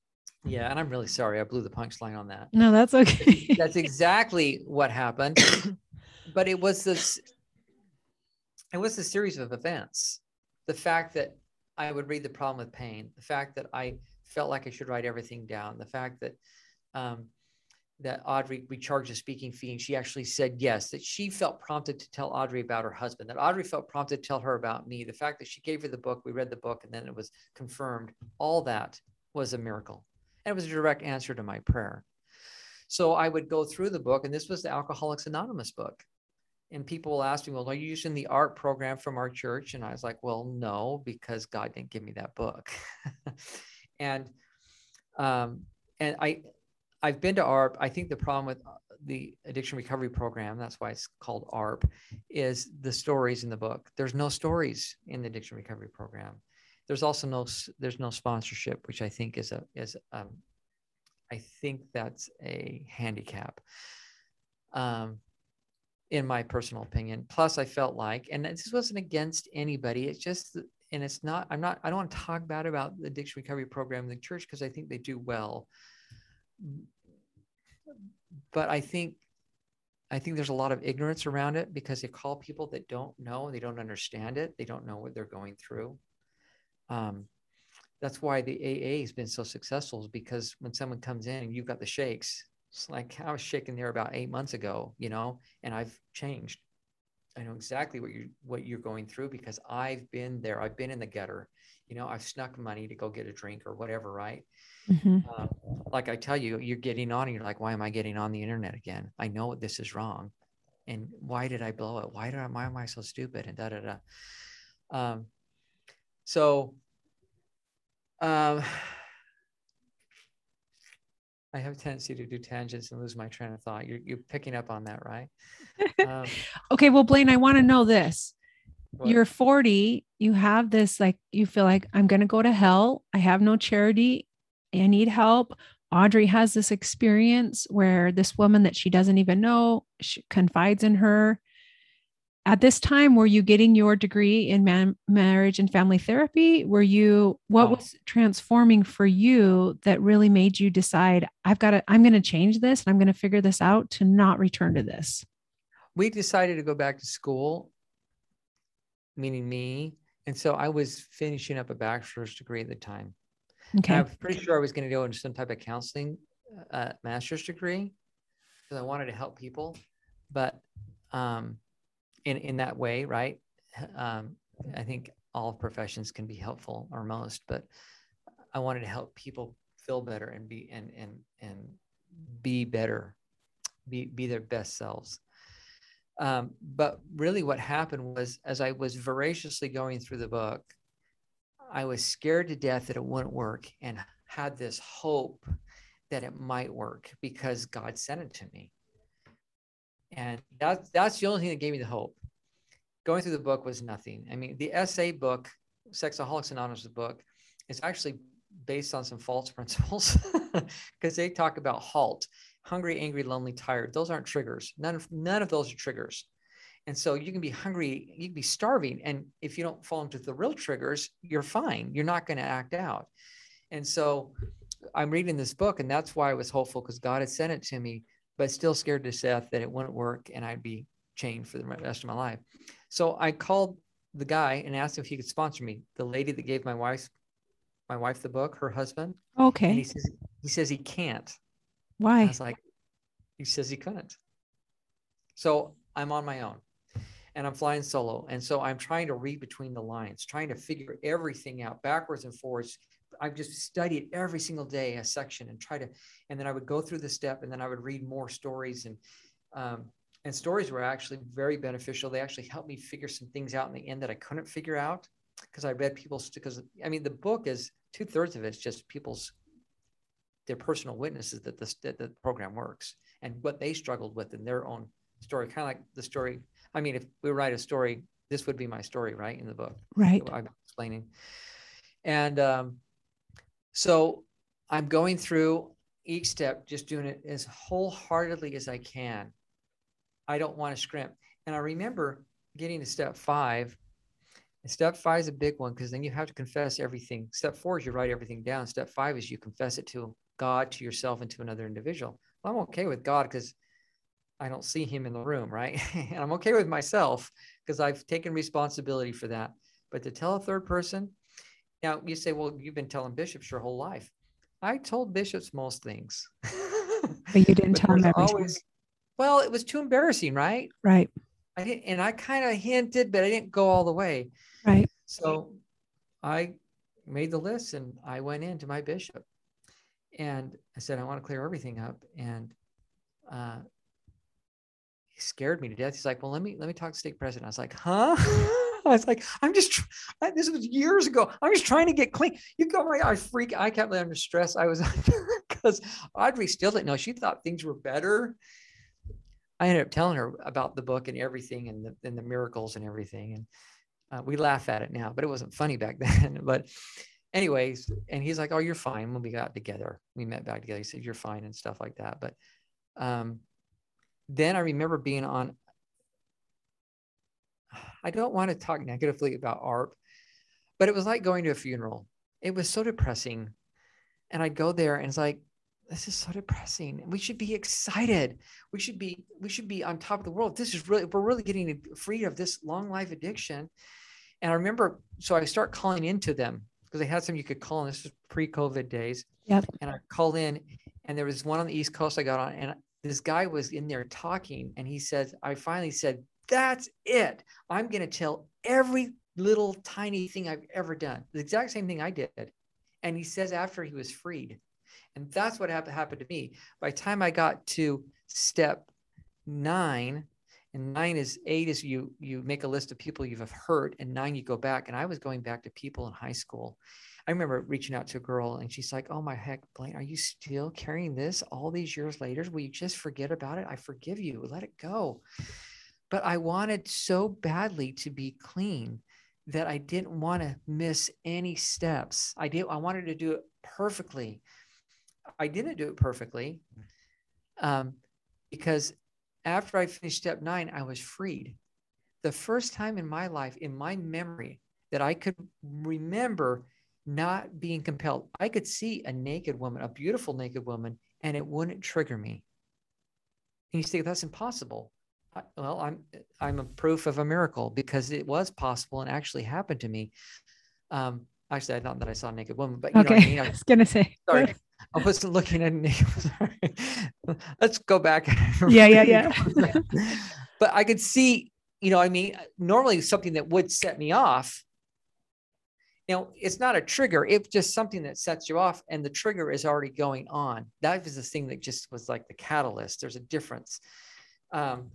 yeah and i'm really sorry i blew the punchline on that no that's okay that's exactly what happened but it was this it was a series of events the fact that i would read the problem with pain the fact that i felt like i should write everything down the fact that um, that Audrey, we charged a speaking fee, and she actually said yes, that she felt prompted to tell Audrey about her husband, that Audrey felt prompted to tell her about me. The fact that she gave her the book, we read the book, and then it was confirmed. All that was a miracle. And it was a direct answer to my prayer. So I would go through the book, and this was the Alcoholics Anonymous book. And people will ask me, Well, are you using the ARP program from our church? And I was like, Well, no, because God didn't give me that book. and um, and I I've been to ARP. I think the problem with uh, the addiction recovery program, that's why it's called ARP, is the stories in the book. There's no stories in the addiction recovery program. There's also no there's no sponsorship, which I think is a is um, I think that's a handicap. Um, in my personal opinion. Plus, I felt like, and this wasn't against anybody. It's just, and it's not. I'm not. I don't want to talk bad about the addiction recovery program in the church because I think they do well but I think I think there's a lot of ignorance around it because they call people that don't know, they don't understand it, they don't know what they're going through. Um, that's why the AA has been so successful is because when someone comes in and you've got the shakes, it's like I was shaking there about eight months ago, you know, and I've changed. I know exactly what you're what you're going through because I've been there. I've been in the gutter. You know, I've snuck money to go get a drink or whatever, right? Mm-hmm. Uh, like I tell you, you're getting on and you're like, why am I getting on the internet again? I know this is wrong. And why did I blow it? Why did I, why am I so stupid? And da, da, da. Um, so, um, I have a tendency to do tangents and lose my train of thought. You're, you're picking up on that, right? Um, okay. Well, Blaine, I want to know this. What? You're 40. You have this, like, you feel like I'm going to go to hell. I have no charity. I need help. Audrey has this experience where this woman that she doesn't even know she confides in her. At this time, were you getting your degree in man- marriage and family therapy? Were you, what oh. was transforming for you that really made you decide, I've got to, I'm going to change this and I'm going to figure this out to not return to this? We decided to go back to school, meaning me. And so I was finishing up a bachelor's degree at the time. Okay. I'm pretty sure I was going to go into some type of counseling uh, master's degree because I wanted to help people, but um, in in that way, right? Um, I think all professions can be helpful or most, but I wanted to help people feel better and be and and and be better, be be their best selves. Um, but really, what happened was, as I was voraciously going through the book, I was scared to death that it wouldn't work and had this hope that it might work because God sent it to me. And that's that's the only thing that gave me the hope. Going through the book was nothing. I mean, the SA book, Sexaholics Anonymous book, is actually based on some false principles because they talk about halt, hungry, angry, lonely, tired. Those aren't triggers. None of none of those are triggers. And so you can be hungry, you can be starving. And if you don't fall into the real triggers, you're fine. You're not going to act out. And so I'm reading this book, and that's why I was hopeful because God had sent it to me, but still scared to death that it wouldn't work and I'd be chained for the rest of my life. So I called the guy and asked if he could sponsor me. The lady that gave my wife my wife the book, her husband. Okay. he says he says he can't. Why? I was like, he says he couldn't. So I'm on my own. and I'm flying solo. And so I'm trying to read between the lines, trying to figure everything out backwards and forwards. I've just studied every single day a section and try to, and then I would go through the step and then I would read more stories and, um, and stories were actually very beneficial. They actually helped me figure some things out in the end that I couldn't figure out because I read people's, because I mean, the book is two thirds of it is just people's, their personal witnesses that, this, that the program works and what they struggled with in their own story, kind of like the story I mean, if we write a story, this would be my story, right, in the book. Right. I'm explaining. And um, so I'm going through each step, just doing it as wholeheartedly as I can. I don't want to scrimp. And I remember getting to step five. And step five is a big one because then you have to confess everything. Step four is you write everything down. Step five is you confess it to God, to yourself, and to another individual. Well, I'm okay with God because I don't see him in the room, right? and I'm okay with myself because I've taken responsibility for that. But to tell a third person, now you say, well, you've been telling bishops your whole life. I told bishops most things. but you didn't but tell them everything. Always, well, it was too embarrassing, right? Right. I didn't, and I kind of hinted, but I didn't go all the way. Right. So I made the list and I went in to my bishop and I said, I want to clear everything up. And uh, scared me to death. He's like, well, let me, let me talk to stake president. I was like, huh? I was like, I'm just, this was years ago. I'm just trying to get clean. You go, my, I freak, I can't kept under stress. I was because Audrey still didn't know. She thought things were better. I ended up telling her about the book and everything and the, and the miracles and everything. And uh, we laugh at it now, but it wasn't funny back then. but anyways, and he's like, oh, you're fine. When we got together, we met back together. He said, you're fine and stuff like that. But, um, then I remember being on, I don't want to talk negatively about ARP, but it was like going to a funeral. It was so depressing. And I'd go there and it's like, this is so depressing. We should be excited. We should be, we should be on top of the world. This is really, we're really getting free of this long life addiction. And I remember, so I start calling into them because they had some you could call in. This was pre-COVID days. Yep. And I called in, and there was one on the East Coast I got on, and this guy was in there talking and he says, I finally said, That's it. I'm going to tell every little tiny thing I've ever done. The exact same thing I did. And he says, after he was freed. And that's what happened to me. By the time I got to step nine, and nine is eight is you you make a list of people you've hurt, and nine you go back. And I was going back to people in high school I remember reaching out to a girl and she's like, Oh my heck, Blaine, are you still carrying this all these years later? Will you just forget about it? I forgive you. Let it go. But I wanted so badly to be clean that I didn't want to miss any steps. I did I wanted to do it perfectly. I didn't do it perfectly. Um, because after I finished step nine, I was freed. The first time in my life, in my memory, that I could remember not being compelled. I could see a naked woman, a beautiful naked woman, and it wouldn't trigger me. And you say that's impossible. I, well, I'm I'm a proof of a miracle because it was possible and actually happened to me. Um, actually, not that I saw a naked woman, but you okay. know I, mean? I, was gonna say. Sorry, I wasn't looking at naked. Sorry. Let's go back. Yeah, yeah, yeah. but I could see, you know, I mean, normally something that would set me off you know, it's not a trigger. It's just something that sets you off, and the trigger is already going on. That was the thing that just was like the catalyst. There's a difference. Um,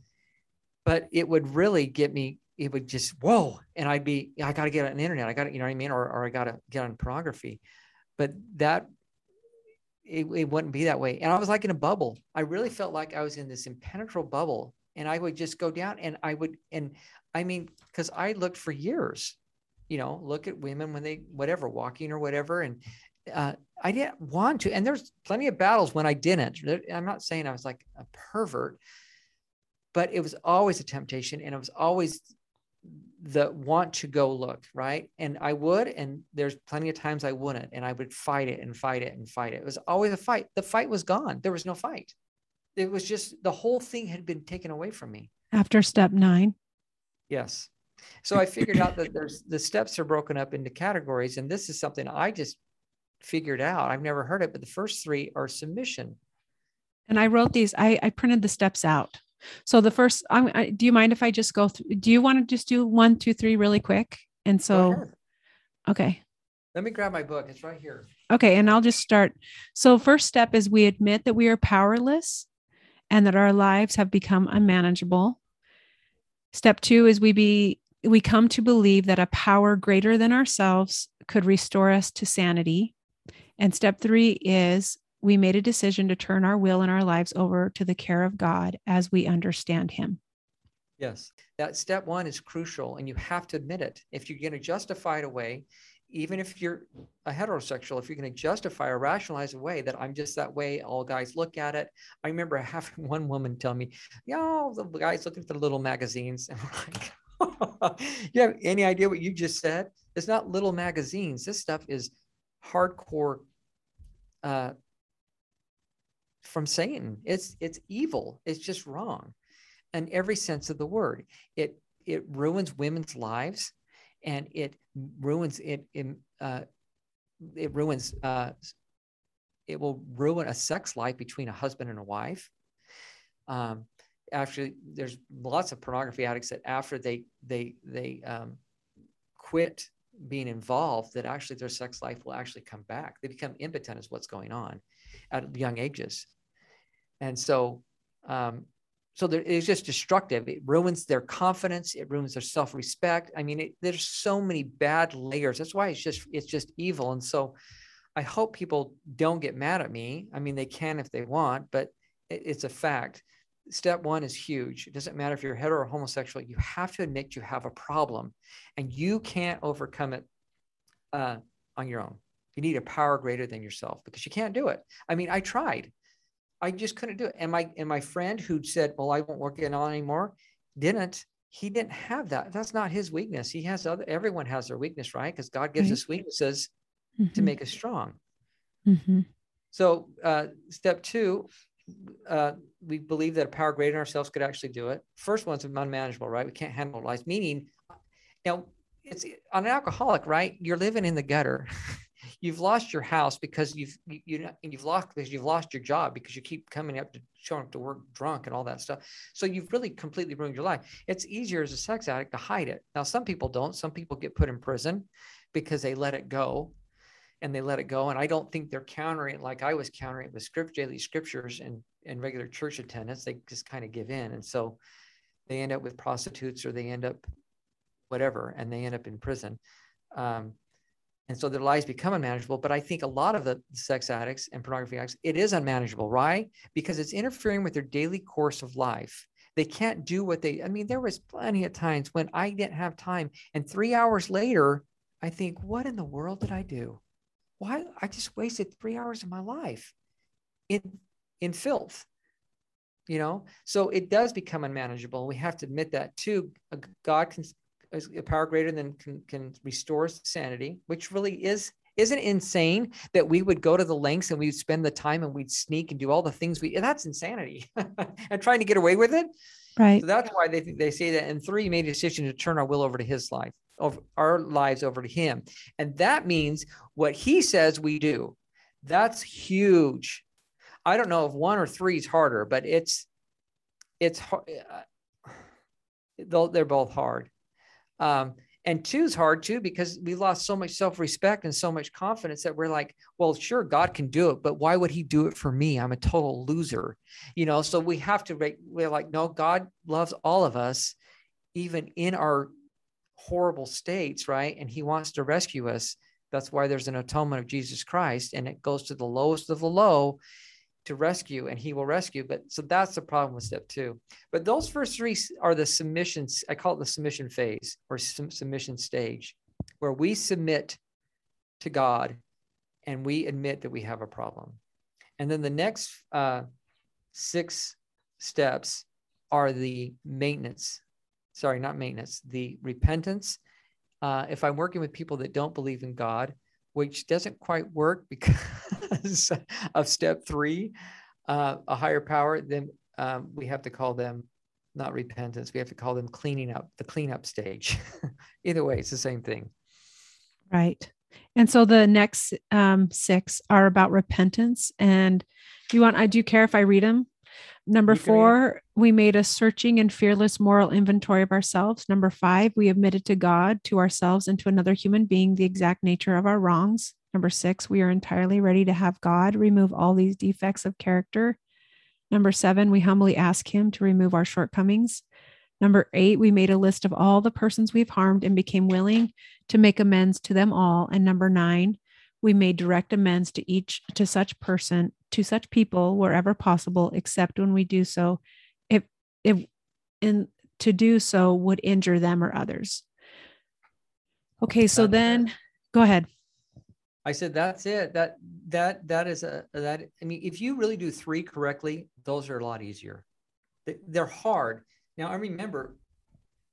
but it would really get me. It would just whoa, and I'd be, I got to get on the internet. I got to, you know what I mean, or or I got to get on pornography. But that it, it wouldn't be that way. And I was like in a bubble. I really felt like I was in this impenetrable bubble, and I would just go down, and I would, and I mean, because I looked for years you know, look at women when they, whatever, walking or whatever. And uh, I didn't want to. And there's plenty of battles when I didn't. I'm not saying I was like a pervert, but it was always a temptation and it was always the want to go look, right? And I would, and there's plenty of times I wouldn't, and I would fight it and fight it and fight it. It was always a fight. The fight was gone. There was no fight. It was just the whole thing had been taken away from me. After step nine. Yes. So I figured out that there's the steps are broken up into categories. And this is something I just figured out. I've never heard it, but the first three are submission. And I wrote these, I, I printed the steps out So the first, I'm, I, do you mind if I just go through? Do you want to just do one, two, three really quick? And so, okay. Let me grab my book. It's right here. Okay. And I'll just start. So, first step is we admit that we are powerless and that our lives have become unmanageable. Step two is we be we come to believe that a power greater than ourselves could restore us to sanity. And step three is we made a decision to turn our will and our lives over to the care of God as we understand Him. Yes, that step one is crucial, and you have to admit it. If you're going to justify it away, even if you're a heterosexual, if you're going to justify or rationalize away that I'm just that way, all guys look at it. I remember having one woman tell me, "Yo, the guys looking the little magazines," and I'm like, "You have any idea what you just said? It's not little magazines. This stuff is hardcore uh, from Satan. It's it's evil. It's just wrong, in every sense of the word. It it ruins women's lives, and it ruins it. it, uh, it ruins. Uh, it will ruin a sex life between a husband and a wife. Um, actually, there's lots of pornography addicts that after they they they um, quit being involved, that actually their sex life will actually come back. They become impotent, is what's going on at young ages and so um, so there, it's just destructive. It ruins their confidence. It ruins their self-respect. I mean it, there's so many bad layers. That's why it's just it's just evil. And so i hope people don't get mad at me. I mean they can if they want but it, it's a fact. Step one is huge. It doesn't matter if you're hetero or homosexual you have to admit you have a problem and you can't overcome it uh, on your own. You need a power greater than yourself because you can't do it. I mean i tried I just couldn't do it. And my and my friend who said, "Well, I won't work it on anymore," didn't. He didn't have that. That's not his weakness. He has other. Everyone has their weakness, right? Because God gives right. us weaknesses mm-hmm. to make us strong. Mm-hmm. So, uh, step two, uh, we believe that a power greater than ourselves could actually do it. First one's unmanageable, right? We can't handle life. Meaning, you know, it's on an alcoholic, right? You're living in the gutter. you've lost your house because you've you, you you've lost because you've lost your job because you keep coming up to showing up to work drunk and all that stuff. So you've really completely ruined your life. It's easier as a sex addict to hide it. Now some people don't. Some people get put in prison because they let it go and they let it go. And I don't think they're countering it like I was countering it with script daily scriptures and, and regular church attendance. They just kind of give in. And so they end up with prostitutes or they end up whatever, and they end up in prison. Um, and so their lives become unmanageable but i think a lot of the sex addicts and pornography addicts it is unmanageable. Right because it's interfering with their daily course of life. They can't do what they i mean there was plenty of times when i didn't have time and three hours later i think what in the world did i do? Why i just wasted three hours of my life in in filth. You know? So it does become unmanageable we have to admit that too. God can a power greater than can, can restore sanity, which really is isn't insane that we would go to the lengths and we'd spend the time and we'd sneak and do all the things we that's insanity and trying to get away with it. Right. So that's why they they say that and three made a decision to turn our will over to his life of our lives over to him. And that means what he says we do. That's huge. I don't know if one or three is harder but it's it's uh, they're both hard um, and two is hard too because we lost so much self-respect and so much confidence that we're like, well, sure, God can do it, but why would He do it for me? I'm a total loser, you know. So we have to. We're like, no, God loves all of us, even in our horrible states, right? And He wants to rescue us. That's why there's an atonement of Jesus Christ, and it goes to the lowest of the low to rescue and he will rescue. But so that's the problem with step two. But those first three are the submissions. I call it the submission phase or submission stage, where we submit to God and we admit that we have a problem. And then the next uh, six steps are the maintenance. Sorry, not maintenance, the repentance. Uh, if I'm working with people that don't believe in God, which doesn't quite work because of step three, uh, a higher power, then um, we have to call them not repentance. We have to call them cleaning up, the cleanup stage. Either way, it's the same thing. Right. And so the next um, six are about repentance. And do you want, I do care if I read them? Number four, we made a searching and fearless moral inventory of ourselves. Number five, we admitted to God, to ourselves, and to another human being the exact nature of our wrongs. Number six, we are entirely ready to have God remove all these defects of character. Number seven, we humbly ask Him to remove our shortcomings. Number eight, we made a list of all the persons we've harmed and became willing to make amends to them all. And number nine, we made direct amends to each to such person to such people wherever possible, except when we do so if in to do so would injure them or others. Okay, so then go ahead. I said that's it. That that that is a that I mean, if you really do three correctly, those are a lot easier. They're hard. Now I remember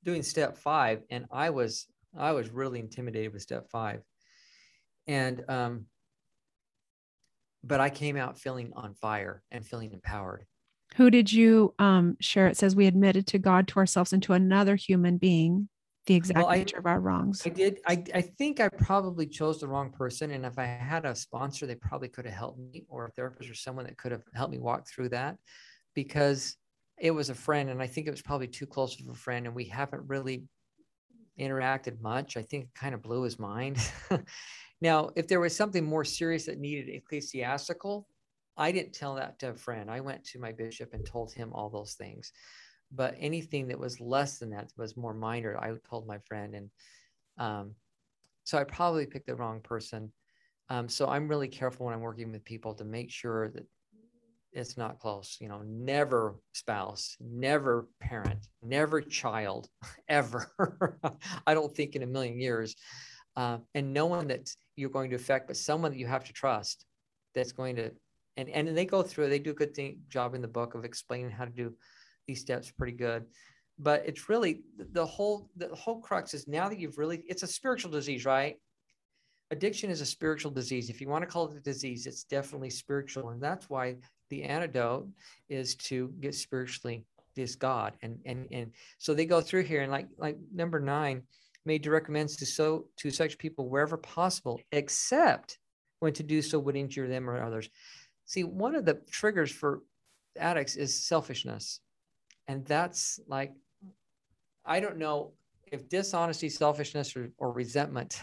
doing step five, and I was I was really intimidated with step five, and um, but I came out feeling on fire and feeling empowered. Who did you um, share? It says we admitted to God, to ourselves, and to another human being the exact well, nature I, of our wrongs. I did. I, I think I probably chose the wrong person. And if I had a sponsor, they probably could have helped me, or a therapist or someone that could have helped me walk through that because it was a friend. And I think it was probably too close of a friend. And we haven't really interacted much. I think it kind of blew his mind. now, if there was something more serious that needed ecclesiastical, I didn't tell that to a friend. I went to my bishop and told him all those things. But anything that was less than that was more minor. I told my friend, and um, so I probably picked the wrong person. Um, so I'm really careful when I'm working with people to make sure that it's not close. You know, never spouse, never parent, never child, ever. I don't think in a million years. Uh, and no one that you're going to affect, but someone that you have to trust that's going to and and they go through they do a good thing, job in the book of explaining how to do these steps pretty good. But it's really the whole the whole crux is now that you've really it's a spiritual disease right? Addiction is a spiritual disease. If you want to call it a disease it's definitely spiritual. And that's why the antidote is to get spiritually this god. And and and so they go through here and like like number nine made direct amends to so to such people wherever possible except when to do so would injure them or others See, one of the triggers for addicts is selfishness. And that's like, I don't know if dishonesty, selfishness, or, or resentment,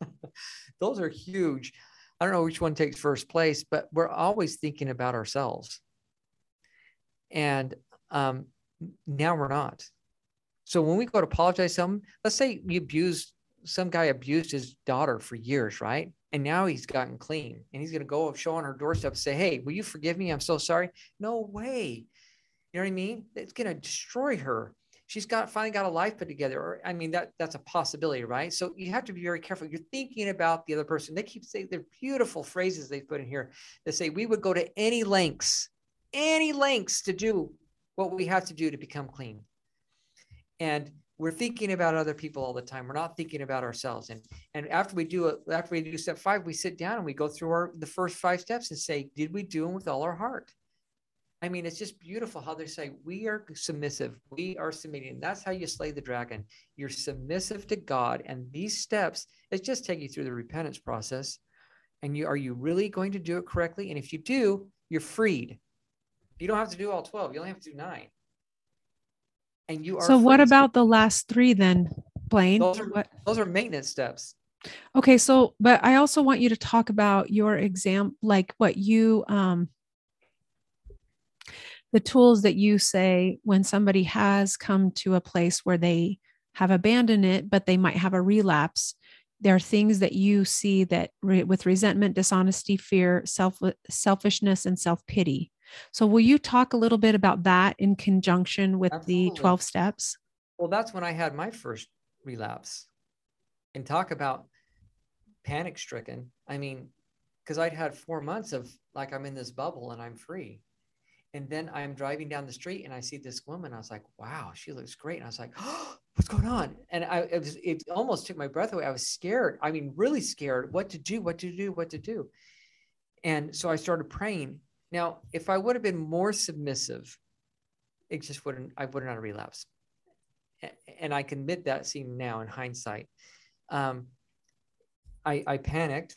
those are huge. I don't know which one takes first place, but we're always thinking about ourselves. And um, now we're not. So when we go to apologize to someone, let's say you abused, some guy abused his daughter for years, right? and now he's gotten clean and he's going to go show on her doorstep and say hey will you forgive me? I'm so sorry. No way. You know what i mean? It's going to destroy her. She's got finally got a life put together or i mean that that's a possibility right? So you have to be very careful. You're thinking about the other person. They keep saying they're beautiful phrases they put in here that say we would go to any lengths any lengths to do what we have to do to become clean. And we're thinking about other people all the time. We're not thinking about ourselves. And and after we do it, after we do step five, we sit down and we go through our the first five steps and say, did we do them with all our heart? I mean, it's just beautiful how they say we are submissive, we are submitting. That's how you slay the dragon. You're submissive to God, and these steps it's just take you through the repentance process. And you are you really going to do it correctly? And if you do, you're freed. You don't have to do all twelve. You only have to do nine and you are so what about the last three then blaine? Those are, what? those are maintenance steps. Okay so but i also want you to talk about your exam like what you um the tools that you say when somebody has come to a place where they have abandoned it but they might have a relapse. There are things that you see that re- with resentment dishonesty fear self selfishness and self-pity so, will you talk a little bit about that in conjunction with Absolutely. the 12 steps? Well, that's when I had my first relapse and talk about panic stricken. I mean, because I'd had four months of like I'm in this bubble and I'm free. And then I'm driving down the street and I see this woman. I was like, wow, she looks great. And I was like, oh, what's going on? And I, it, was, it almost took my breath away. I was scared. I mean, really scared what to do, what to do, what to do. And so I started praying now, if I would have been more submissive, it just wouldn't, I wouldn't have relapsed. And I can admit that seeing now in hindsight. Um, I, I panicked.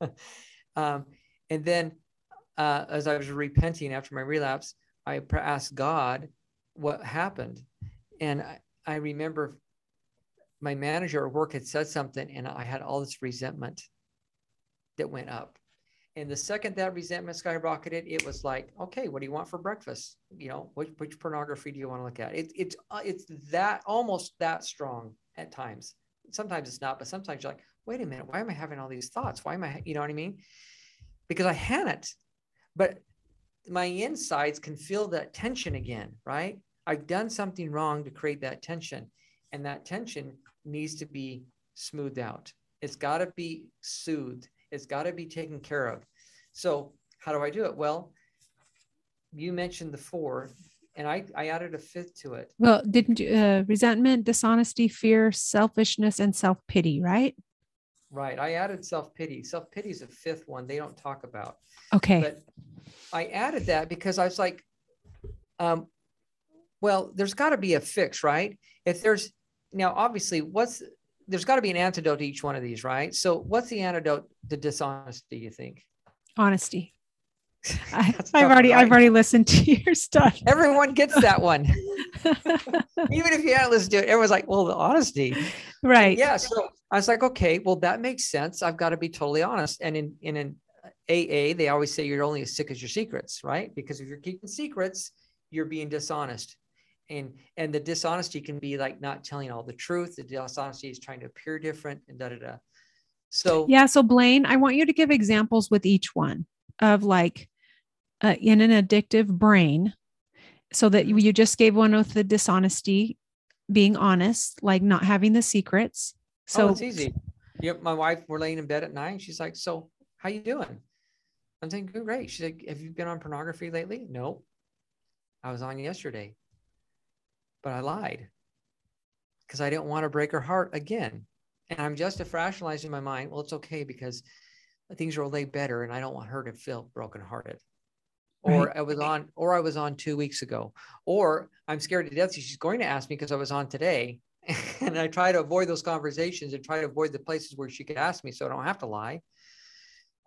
um, and then uh, as I was repenting after my relapse, I asked God what happened. And I, I remember my manager at work had said something, and I had all this resentment that went up. And the second that resentment skyrocketed, it was like, okay, what do you want for breakfast? You know, which, which pornography do you want to look at? It, it's uh, it's that almost that strong at times. Sometimes it's not, but sometimes you're like, wait a minute, why am I having all these thoughts? Why am I, you know what I mean? Because I hadn't, but my insides can feel that tension again, right? I've done something wrong to create that tension, and that tension needs to be smoothed out. It's got to be soothed. It's got to be taken care of. So, how do I do it? Well, you mentioned the four, and I, I added a fifth to it. Well, didn't you, uh, resentment, dishonesty, fear, selfishness, and self pity, right? Right. I added self pity. Self pity is a fifth one they don't talk about. Okay. But I added that because I was like, um, well, there's got to be a fix, right? If there's now, obviously, what's there's got to be an antidote to each one of these, right? So, what's the antidote to dishonesty? You think? Honesty. I, have already right? I've already listened to your stuff. Everyone gets that one. Even if you haven't listened to it, everyone's like, well, the honesty. Right. Yeah. So I was like, okay, well, that makes sense. I've got to be totally honest. And in in an AA, they always say you're only as sick as your secrets, right? Because if you're keeping secrets, you're being dishonest. And and the dishonesty can be like not telling all the truth. The dishonesty is trying to appear different and da da da. So yeah. So Blaine, I want you to give examples with each one of like uh, in an addictive brain, so that you, mm-hmm. you just gave one with the dishonesty, being honest, like not having the secrets. So oh, it's easy. Yep. My wife, we're laying in bed at night. She's like, "So, how you doing?" I'm thinking, great. She's like, have you been on pornography lately? No. I was on yesterday, but I lied because I didn't want to break her heart again. And I'm just rationalizing my mind. Well, it's okay because things are way better and I don't want her to feel brokenhearted. Right. Or I was on, or I was on two weeks ago, or I'm scared to death. She's going to ask me because I was on today. and I try to avoid those conversations and try to avoid the places where she could ask me so I don't have to lie.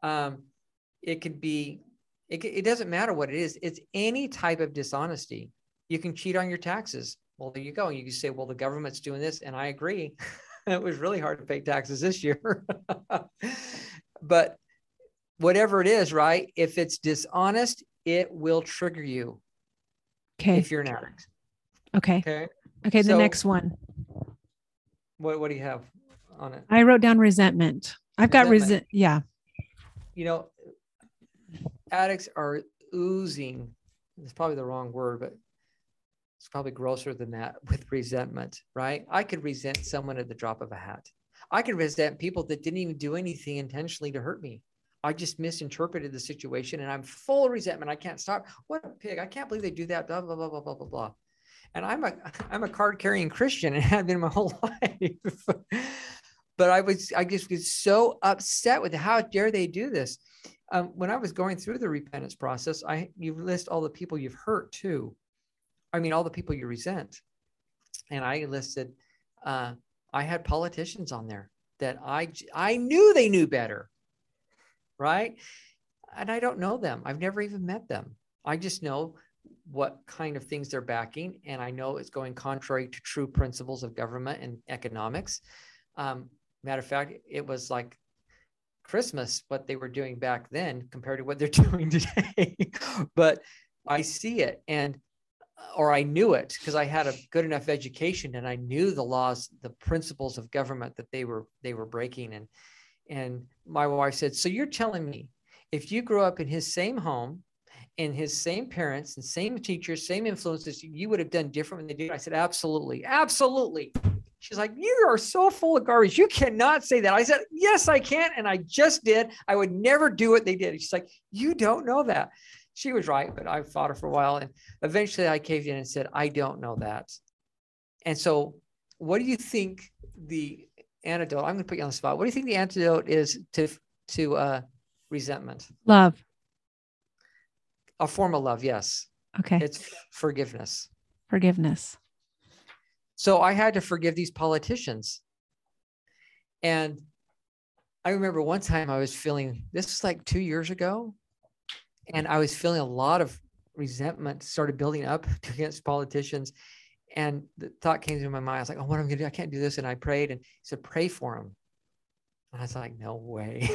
Um, it could be it, it doesn't matter what it is it's any type of dishonesty you can cheat on your taxes well there you go. And you can say well the government's doing this and i agree. It was really hard to pay taxes this year. But whatever it is right if it's dishonest it will trigger you okay. if you're an addict. Okay. Okay? Okay the next one. What, what do you have on it? I wrote down resentment. I've resentment. got resent yeah. You know addicts are oozing. It's probably the wrong word, but it's probably grosser than that with resentment, right? I could resent someone at the drop of a hat. I could resent people that didn't even do anything intentionally to hurt me. I just misinterpreted the situation and I'm full of resentment. I can't stop. What a pig. I can't believe they do that. Blah, blah, blah, blah, blah, blah, blah. And I'm a I'm a card carrying Christian and have been my whole life. but I was I just was so upset with how dare they do this um, when I was going through the repentance process, I you list all the people you've hurt too. I mean, all the people you resent, and I listed. Uh, I had politicians on there that I I knew they knew better, right? And I don't know them. I've never even met them. I just know what kind of things they're backing, and I know it's going contrary to true principles of government and economics. Um, matter of fact, it was like Christmas what they were doing back then compared to what they're doing today. but I see it and or I knew it because I had a good enough education and I knew the laws, the principles of government that they were they were breaking. And and my wife said, So you're telling me if you grew up in his same home and his same parents and same teachers, same influences, you would have done different when they did. I said, Absolutely, absolutely. She's like, You are so full of garbage. You cannot say that. I said, Yes, I can. And I just did. I would never do what they did. She's like, You don't know that. She was right, but I fought her for a while. And eventually I caved in and said, I don't know that. And so, what do you think the antidote? I'm going to put you on the spot. What do you think the antidote is to, to uh, resentment? Love. A form of love, yes. Okay. It's forgiveness. Forgiveness. So I had to forgive these politicians. And I remember one time I was feeling this was like two years ago, and I was feeling a lot of resentment started building up against politicians. And the thought came to my mind. I was like, oh, what am I to do? I can't do this. And I prayed and he said, pray for him. And I was like, no way.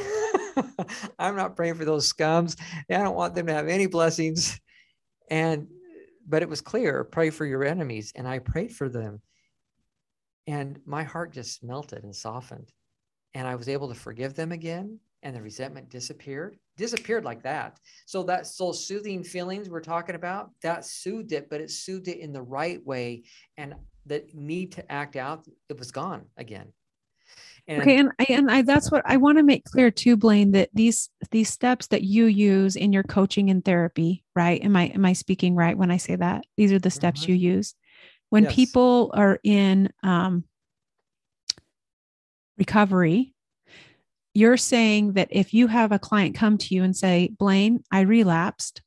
I'm not praying for those scums. I don't want them to have any blessings. And, but it was clear pray for your enemies. And I prayed for them. And my heart just melted and softened. And I was able to forgive them again. And the resentment disappeared, disappeared like that. So that soul soothing feelings we're talking about, that soothed it, but it soothed it in the right way. And the need to act out, it was gone again. And okay, and I, and I, that's what I want to make clear too, Blaine. That these these steps that you use in your coaching and therapy, right? Am I am I speaking right when I say that? These are the steps mm-hmm. you use when yes. people are in um, recovery. You're saying that if you have a client come to you and say, "Blaine, I relapsed,"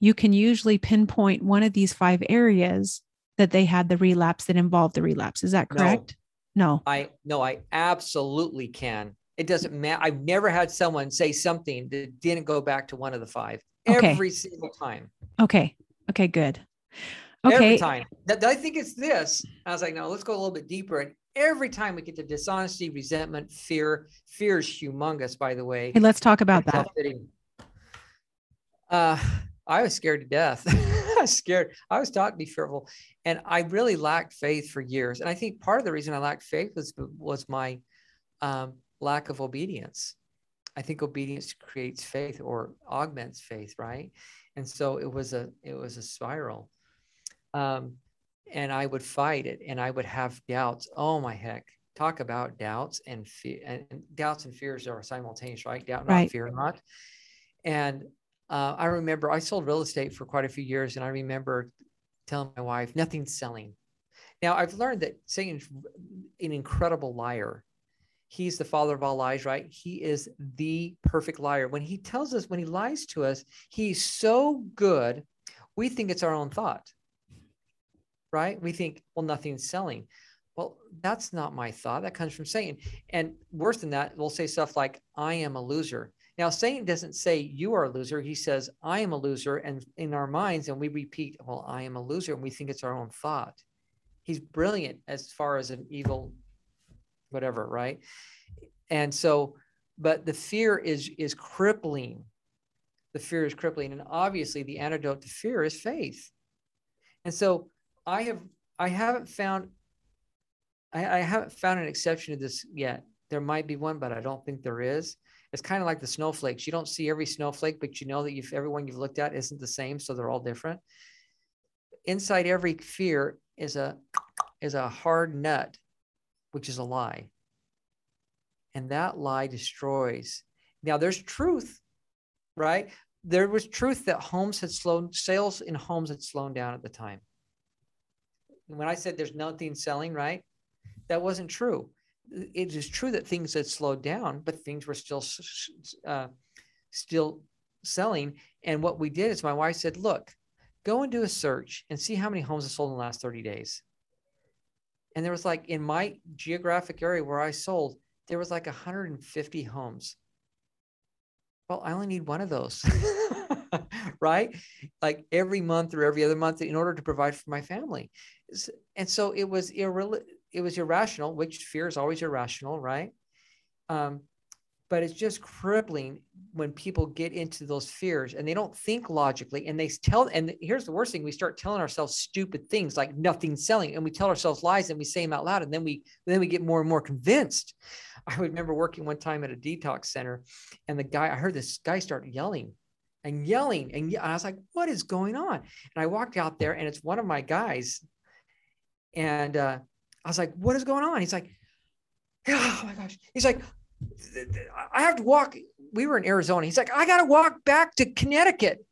you can usually pinpoint one of these five areas that they had the relapse that involved the relapse. Is that correct? No. I no, I absolutely can. It doesn't matter. I've never had someone say something that didn't go back to one of the five okay. every single time. Okay. Okay, good. Okay. Every time. I think it's this. I was like, no, let's go a little bit deeper. And every time we get to dishonesty, resentment, fear, fear is humongous, by the way. Hey, let's talk about that. Uh, I was scared to death. I was scared. I was taught to be fearful, and I really lacked faith for years. And I think part of the reason I lacked faith was was my um, lack of obedience. I think obedience creates faith or augments faith, right? And so it was a it was a spiral. Um, and I would fight it, and I would have doubts. Oh my heck! Talk about doubts and fear, and, and doubts and fears are simultaneous, right? Doubt, not right. fear, not. And uh, I remember I sold real estate for quite a few years, and I remember telling my wife, nothing's selling. Now, I've learned that Satan's an incredible liar. He's the father of all lies, right? He is the perfect liar. When he tells us, when he lies to us, he's so good, we think it's our own thought, right? We think, well, nothing's selling. Well, that's not my thought. That comes from Satan. And worse than that, we'll say stuff like, I am a loser. Now, Satan doesn't say you are a loser. He says, I am a loser. And in our minds, and we repeat, well, I am a loser. And we think it's our own thought. He's brilliant as far as an evil, whatever, right? And so, but the fear is is crippling. The fear is crippling. And obviously the antidote to fear is faith. And so I have I haven't found I, I haven't found an exception to this yet. There might be one, but I don't think there is it's kind of like the snowflakes. You don't see every snowflake, but you know that you've everyone you've looked at isn't the same, so they're all different. Inside every fear is a is a hard nut, which is a lie. And that lie destroys. Now there's truth, right? There was truth that homes had slowed sales in homes had slowed down at the time. When I said there's nothing selling, right? That wasn't true it is true that things had slowed down, but things were still uh, still selling. And what we did is my wife said, "Look, go and do a search and see how many homes have sold in the last 30 days." And there was like in my geographic area where I sold, there was like 150 homes. Well, I only need one of those. right? Like every month or every other month in order to provide for my family. And so it was irre- it was irrational, which fear is always irrational, right? Um, but it's just crippling when people get into those fears and they don't think logically and they tell and here's the worst thing we start telling ourselves stupid things like nothing's selling and we tell ourselves lies and we say them out loud and then we then we get more and more convinced i remember working one time at a detox center and the guy i heard this guy start yelling and yelling and i was like what is going on and i walked out there and it's one of my guys and uh, I was like, what is going on? He's like, oh my gosh. He's like, I have to walk. We were in Arizona. He's like, I got to walk back to Connecticut.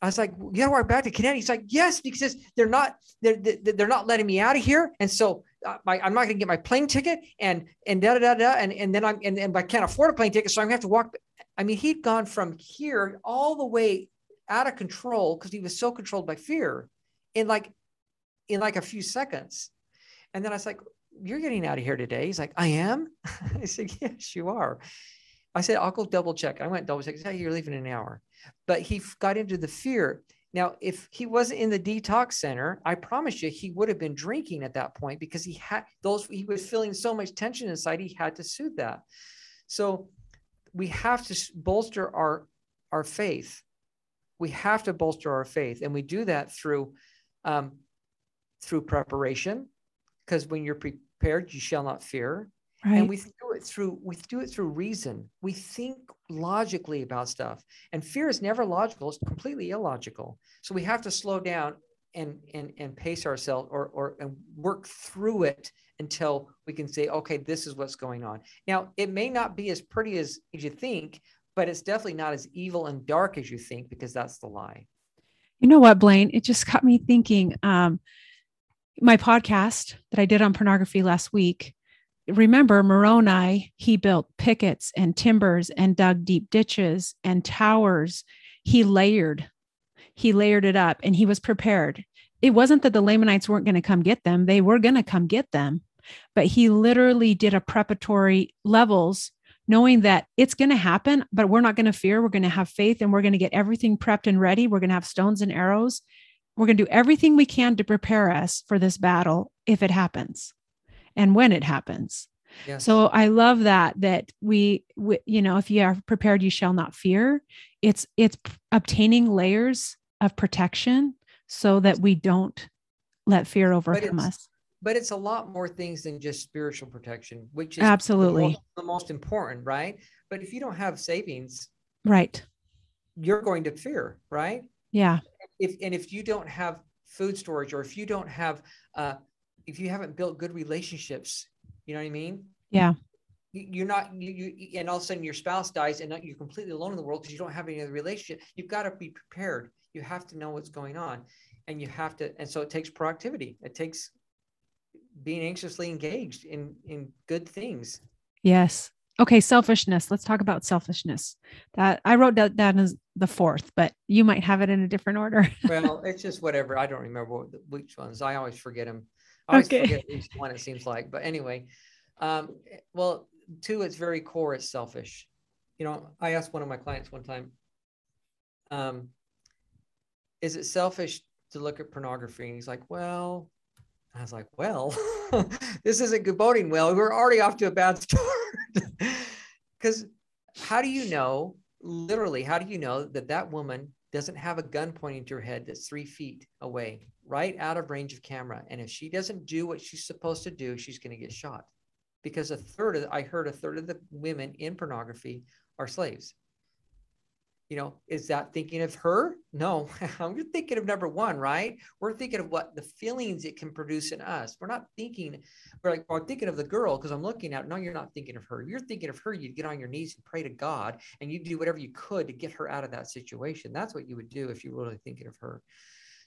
I was like, you got to walk back to Connecticut. He's like, yes, because they're not, they're, they're not letting me out of here. And so uh, I'm not going to get my plane ticket and, and da, da, da, da. And, and then I'm, and, and I can't afford a plane ticket. So I'm to have to walk. I mean, he'd gone from here all the way out of control because he was so controlled by fear in like, in like a few seconds. And then I was like, You're getting out of here today. He's like, I am. I said, Yes, you are. I said, I'll go double check. I went double check. He said, You're leaving in an hour. But he got into the fear. Now, if he wasn't in the detox center, I promise you he would have been drinking at that point because he had those, he was feeling so much tension inside, he had to soothe that. So we have to bolster our our faith. We have to bolster our faith, and we do that through um, through preparation, because when you're prepared, you shall not fear. Right. And we do it through we do it through reason. We think logically about stuff, and fear is never logical; it's completely illogical. So we have to slow down and and and pace ourselves, or or and work through it until we can say, okay, this is what's going on. Now, it may not be as pretty as, as you think, but it's definitely not as evil and dark as you think because that's the lie. You know what, Blaine? It just got me thinking. Um, my podcast that I did on pornography last week. Remember, Moroni, he built pickets and timbers and dug deep ditches and towers. He layered, he layered it up and he was prepared. It wasn't that the Lamanites weren't going to come get them, they were going to come get them. But he literally did a preparatory levels knowing that it's going to happen, but we're not going to fear. We're going to have faith and we're going to get everything prepped and ready. We're going to have stones and arrows. We're going to do everything we can to prepare us for this battle if it happens and when it happens. Yes. So I love that that we, we, you know, if you are prepared, you shall not fear. It's it's obtaining layers of protection so that we don't let fear overcome us but it's a lot more things than just spiritual protection, which is absolutely the most, the most, important, right? But if you don't have savings, right, you're going to fear, right? Yeah. If and if you don't have food storage, or if you don't have, uh, if you haven't built good relationships, you know what I mean? Yeah. You're not you, you and all of a sudden your spouse dies and you're completely alone in the world because you don't have any other relationship. You've got to be prepared. You have to know what's going on, and you have to. And so it takes proactivity. It takes being anxiously engaged in in good things yes okay selfishness. Let's talk about selfishness. That i wrote that down as the fourth but you might have it in a different order. Well it's just whatever. I don't remember what, which ones. I always forget them i always okay. forget each one it seems like. But anyway um, well two it's very core it's selfish. You know i asked one of my clients one time um, is it selfish to look at pornography? And he's like well I was like, well, this isn't good boding well. We're already off to a bad start. Because how do you know, literally, how do you know that that woman doesn't have a gun pointing to her head that's three feet away, right out of range of camera? And if she doesn't do what she's supposed to do, she's going to get shot. Because a third of, I heard a third of the women in pornography are slaves you know, is that thinking of her? No, I'm thinking of number one, right? We're thinking of what the feelings it can produce in us. We're not thinking, we're like, well, I'm thinking of the girl because I'm looking at, no, you're not thinking of her. You're thinking of her. You'd get on your knees and pray to God and you do whatever you could to get her out of that situation. That's what you would do if you were really thinking of her.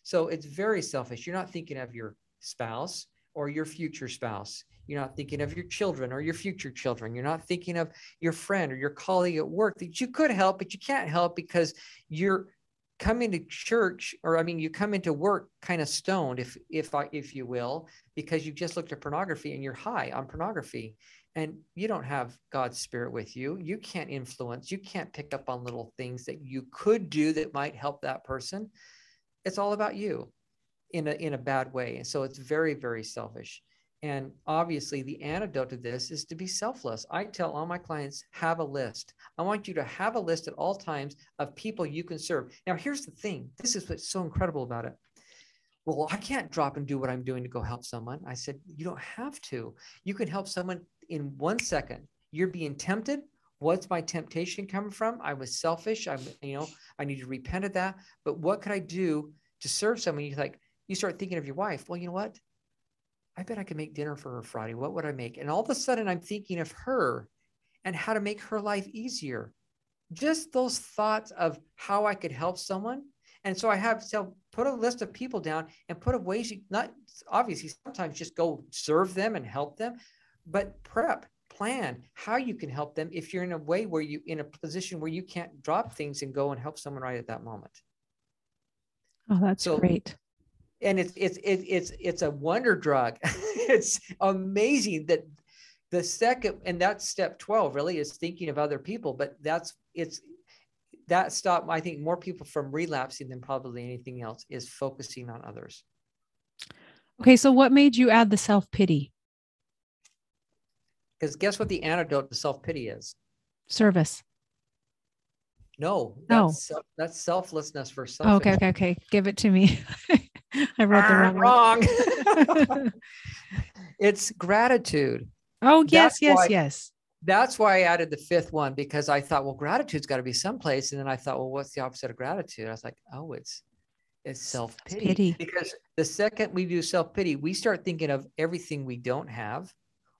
So it's very selfish. You're not thinking of your spouse or your future spouse. You're not thinking of your children or your future children. You're not thinking of your friend or your colleague at work that you could help, but you can't help because you're coming to church or I mean you come into work kind of stoned if if if you will because you've just looked at pornography and you're high on pornography and you don't have God's spirit with you. You can't influence, you can't pick up on little things that you could do that might help that person. It's all about you in a in a bad way. And so it's very very selfish. And obviously, the antidote to this is to be selfless. I tell all my clients, have a list. I want you to have a list at all times of people you can serve. Now, here's the thing this is what's so incredible about it. Well, I can't drop and do what I'm doing to go help someone. I said, You don't have to. You can help someone in one second. You're being tempted. What's my temptation coming from? I was selfish. I'm, you know, I need to repent of that. But what could I do to serve someone? You like, you start thinking of your wife. Well, you know what? I bet I could make dinner for her Friday. What would I make? And all of a sudden, I'm thinking of her and how to make her life easier. Just those thoughts of how I could help someone. And so I have so put a list of people down and put a ways you not obviously sometimes just go serve them and help them, but prep, plan how you can help them if you're in a way where you in a position where you can't drop things and go and help someone right at that moment. Oh, that's so, great and it's it's it's it's a wonder drug. it's amazing that the second and that's step 12 really is thinking of other people but that's it's that stopped i think more people from relapsing than probably anything else is focusing on others. Okay so what made you add the self-pity? Because guess what the antidote to self-pity is? Service. No No. that's, self, that's selflessness for oh, self okay okay okay. Give it to me i wrote the wrong, wrong it's gratitude oh yes That's yes why- yes that's why I added the fifth one because I thought, well, gratitude's got to be someplace. And then I thought, well, what's the opposite of gratitude? I was like, oh, it's it's. Self-pity. Because the second we do self pity, we start thinking of everything we don't have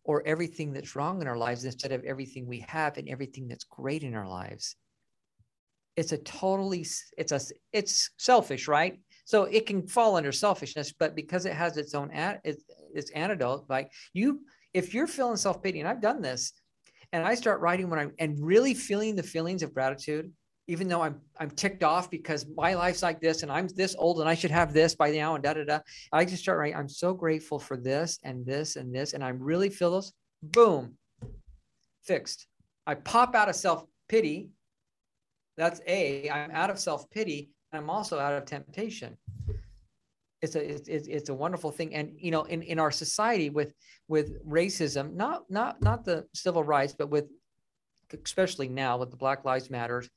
or everything that's wrong in our lives instead of everything we have and everything that's great in our lives. It's a totally it's a it's selfish, right? So it can fall under selfishness, but because it has its own ad, its, its antidote, like you, if you're feeling self pity, and I've done this, and I start writing when I'm and really feeling the feelings of gratitude, even though I'm I'm ticked off because my life's like this and I'm this old and I should have this by now and da da da. I just start writing. I'm so grateful for this and this and this, and I really feel those. Boom, fixed. I pop out of self pity. That's a. I'm out of self pity. I'm also out of temptation. It's a it's, it's a wonderful thing. And you know in in our society with with racism not not not the civil rights but with especially now with the black lives matters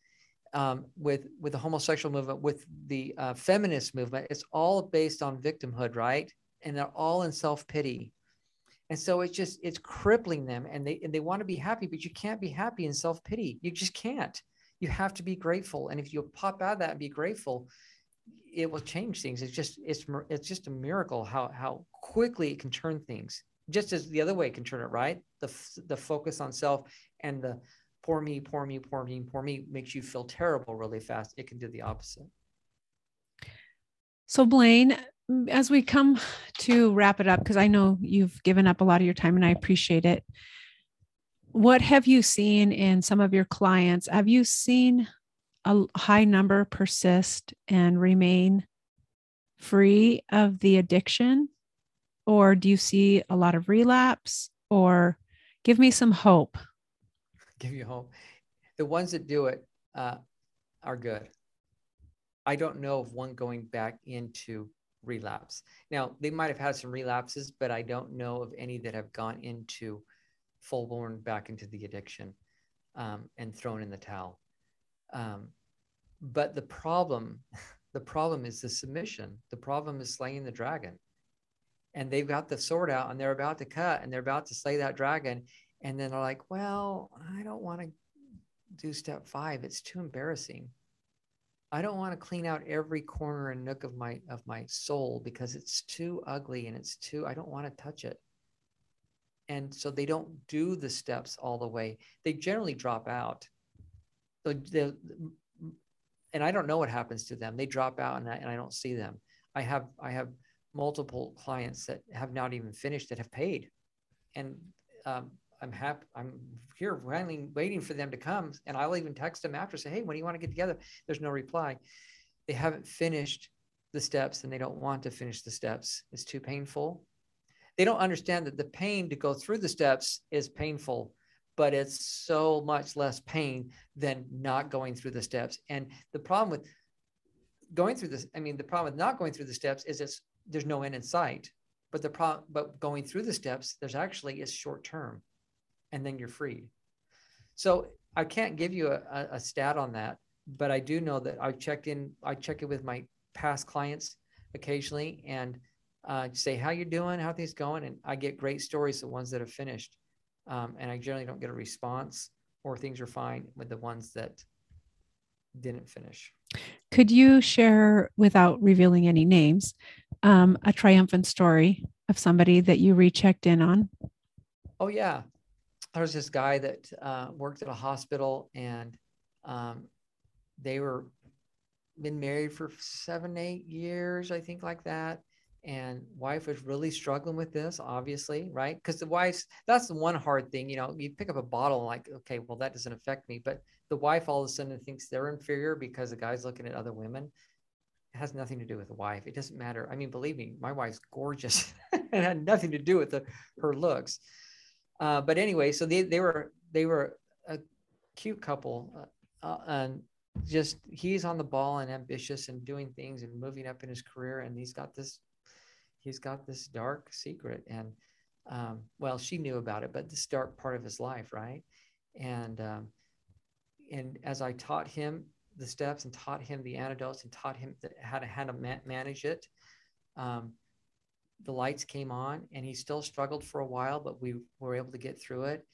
um, with with the homosexual movement with the uh, feminist movement it's all based on victimhood right? And they're all in self-pity. And so it's just it's crippling them and they and they want to be happy but you can't be happy in self-pity. You just can't you have to be grateful and if you pop out of that and be grateful it will change things. It's just it's it's just a miracle how how quickly it can turn things. Just as the other way can turn it, right? The the focus on self and the poor me, poor me, poor me, poor me makes you feel terrible really fast. It can do the opposite. So, Blaine, as we come to wrap it up, because I know you've given up a lot of your time and I appreciate it. What have you seen in some of your clients? Have you seen a high number persist and remain free of the addiction? Or do you see a lot of relapse? Or give me some hope. Give you hope. The ones that do it uh, are good. I don't know of one going back into relapse. Now they might have had some relapses, but I don't know of any that have gone into full born back into the addiction um, and thrown in the towel. Um, but the problem, the problem is the submission. The problem is slaying the dragon. And they've got the sword out and they're about to cut and they're about to slay that dragon. And then they're like, well, I don't want to do step five. It's too embarrassing. I don't want to clean out every corner and nook of my of my soul because it's too ugly and it's too I don't want to touch it. And so they don't do the steps all the way. They generally drop out. So they, and I don't know what happens to them. They drop out and I, and I don't see them. I have I have multiple clients that have not even finished that have paid, and um, I'm happy. I'm here waiting, waiting for them to come, and I'll even text them after, say, "Hey, when do you want to get together?" There's no reply. They haven't finished the steps, and they don't want to finish the steps. It's too painful. They don't understand that the pain to go through the steps is painful, but it's so much less pain than not going through the steps. And the problem with going through this, I mean, the problem with not going through the steps is it's there's no end in sight. But the problem, but going through the steps, there's actually is short term, and then you're freed. So I can't give you a, a, stat on that, but I do know that I checked in. I check it with my past clients occasionally, and uh, say how you're doing, how things going, and I get great stories. The ones that have finished, um, and I generally don't get a response or things are fine with the ones that didn't finish. Could you share, without revealing any names, um, a triumphant story of somebody that you rechecked in on? Oh yeah, there was this guy that uh, worked at a hospital, and um, they were been married for seven, eight years, I think, like that. And wife was really struggling with this, obviously, right? Because the wife's that's the one hard thing, you know. You pick up a bottle, like, okay, well, that doesn't affect me, but the wife all of a sudden thinks they're inferior because the guy's looking at other women. It has nothing to do with the wife. It doesn't matter. I mean, believe me, my wife's gorgeous. it had nothing to do with the, her looks. Uh, but anyway, so they, they were they were a cute couple, uh, and just he's on the ball and ambitious and doing things and moving up in his career and he's got this he's got this dark secret and um, well she knew about it but this dark part of his life right? And um, and as i taught him the steps and taught him the antidotes and taught him how to how to ma- manage it um, the lights came on and he still struggled for a while but we were able to get through it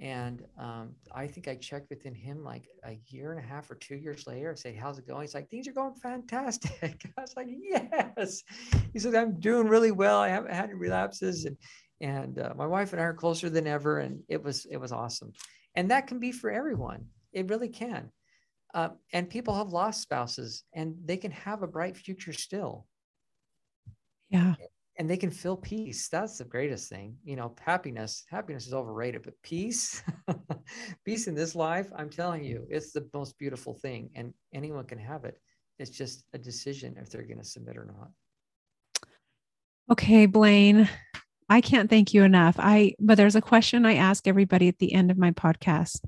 and um, I think I checked within him like a year and a half or two years later. I say, "How's it going?" He's like, "Things are going fantastic." I was like, "Yes." He said, "I'm doing really well. I haven't had any relapses, and and uh, my wife and I are closer than ever." And it was it was awesome, and that can be for everyone. It really can. Uh, and people have lost spouses, and they can have a bright future still. Yeah and they can feel peace that's the greatest thing you know happiness happiness is overrated but peace peace in this life i'm telling you it's the most beautiful thing and anyone can have it it's just a decision if they're going to submit or not. Okay blaine i can't thank you enough i but there's a question i ask everybody at the end of my podcast.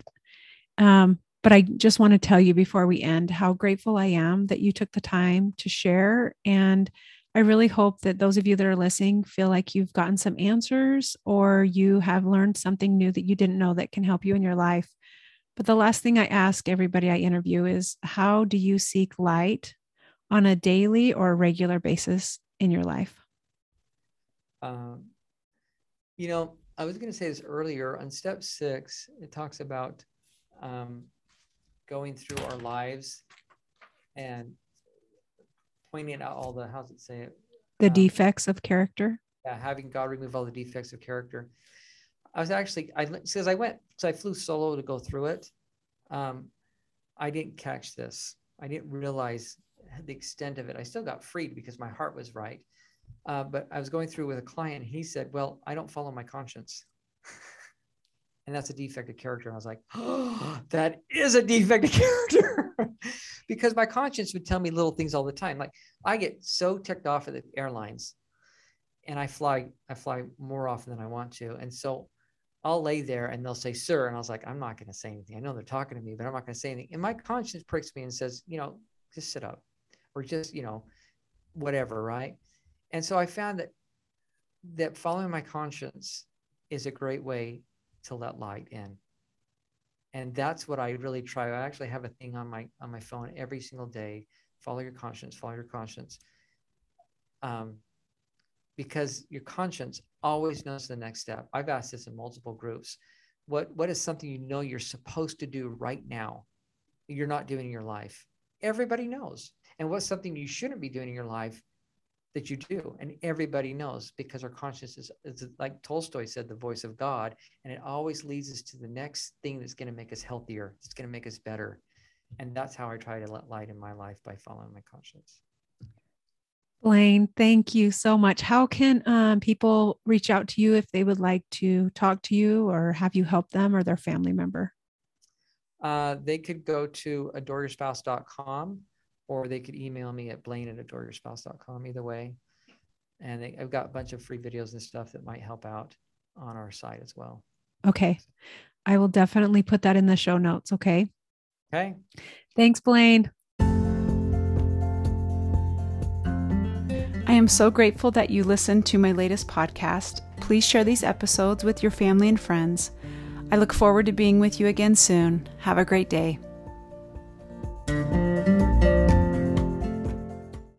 Um, but I just want to tell you before we end how grateful I am that you took the time to share and I really hope that those of you that are listening feel like you've gotten some answers or you have learned something new that you didn't know that can help you in your life. But the last thing I ask everybody I interview is how do you seek light on a daily or regular basis in your life? Um, you know, I was going to say this earlier on step six, it talks about um, going through our lives and pointing out all the how's it say it? The um, defects of character. Yeah, having God remove all the defects of character. I was actually I says I went so I flew solo to go through it. Um, I didn't catch this. I didn't realize the extent of it. I still got freed because my heart was right. Uh, but I was going through with a client. He said, "Well, I don't follow my conscience." and that's a defect of character. And I was like, oh, that is a defect of character. because my conscience would tell me little things all the time. Like I get so ticked off at the airlines and I fly, I fly more often than I want to. And so I'll lay there and they'll say, sir. And I was like, I'm not going to say anything. I know they're talking to me, but I'm not going to say anything. And my conscience pricks me and says, you know, just sit up or just, you know, whatever. Right. And so I found that, that following my conscience is a great way to let light in and that's what i really try i actually have a thing on my on my phone every single day follow your conscience follow your conscience. Um, because your conscience always knows the next step. I've asked this in multiple groups. What what is something you know you're supposed to do right now you're not doing in your life? Everybody knows. And what's something you shouldn't be doing in your life that you do. And everybody knows because our conscience is, is, like Tolstoy said, the voice of God. And it always leads us to the next thing that's going to make us healthier, it's going to make us better. And that's how I try to let light in my life by following my conscience. Blaine, thank you so much. How can um, people reach out to you if they would like to talk to you or have you help them or their family member? Uh, they could go to adoreYourSpouse.com or they could email me at blaine at adoreYourSpouse.com either way. And they, I've got a bunch of free videos and stuff that might help out on our site as well. Okay. I will definitely put that in the show notes. Okay. Okay. Thanks, Blaine. I am so grateful that you listened to my latest podcast. Please share these episodes with your family and friends. I look forward to being with you again soon. Have a great day.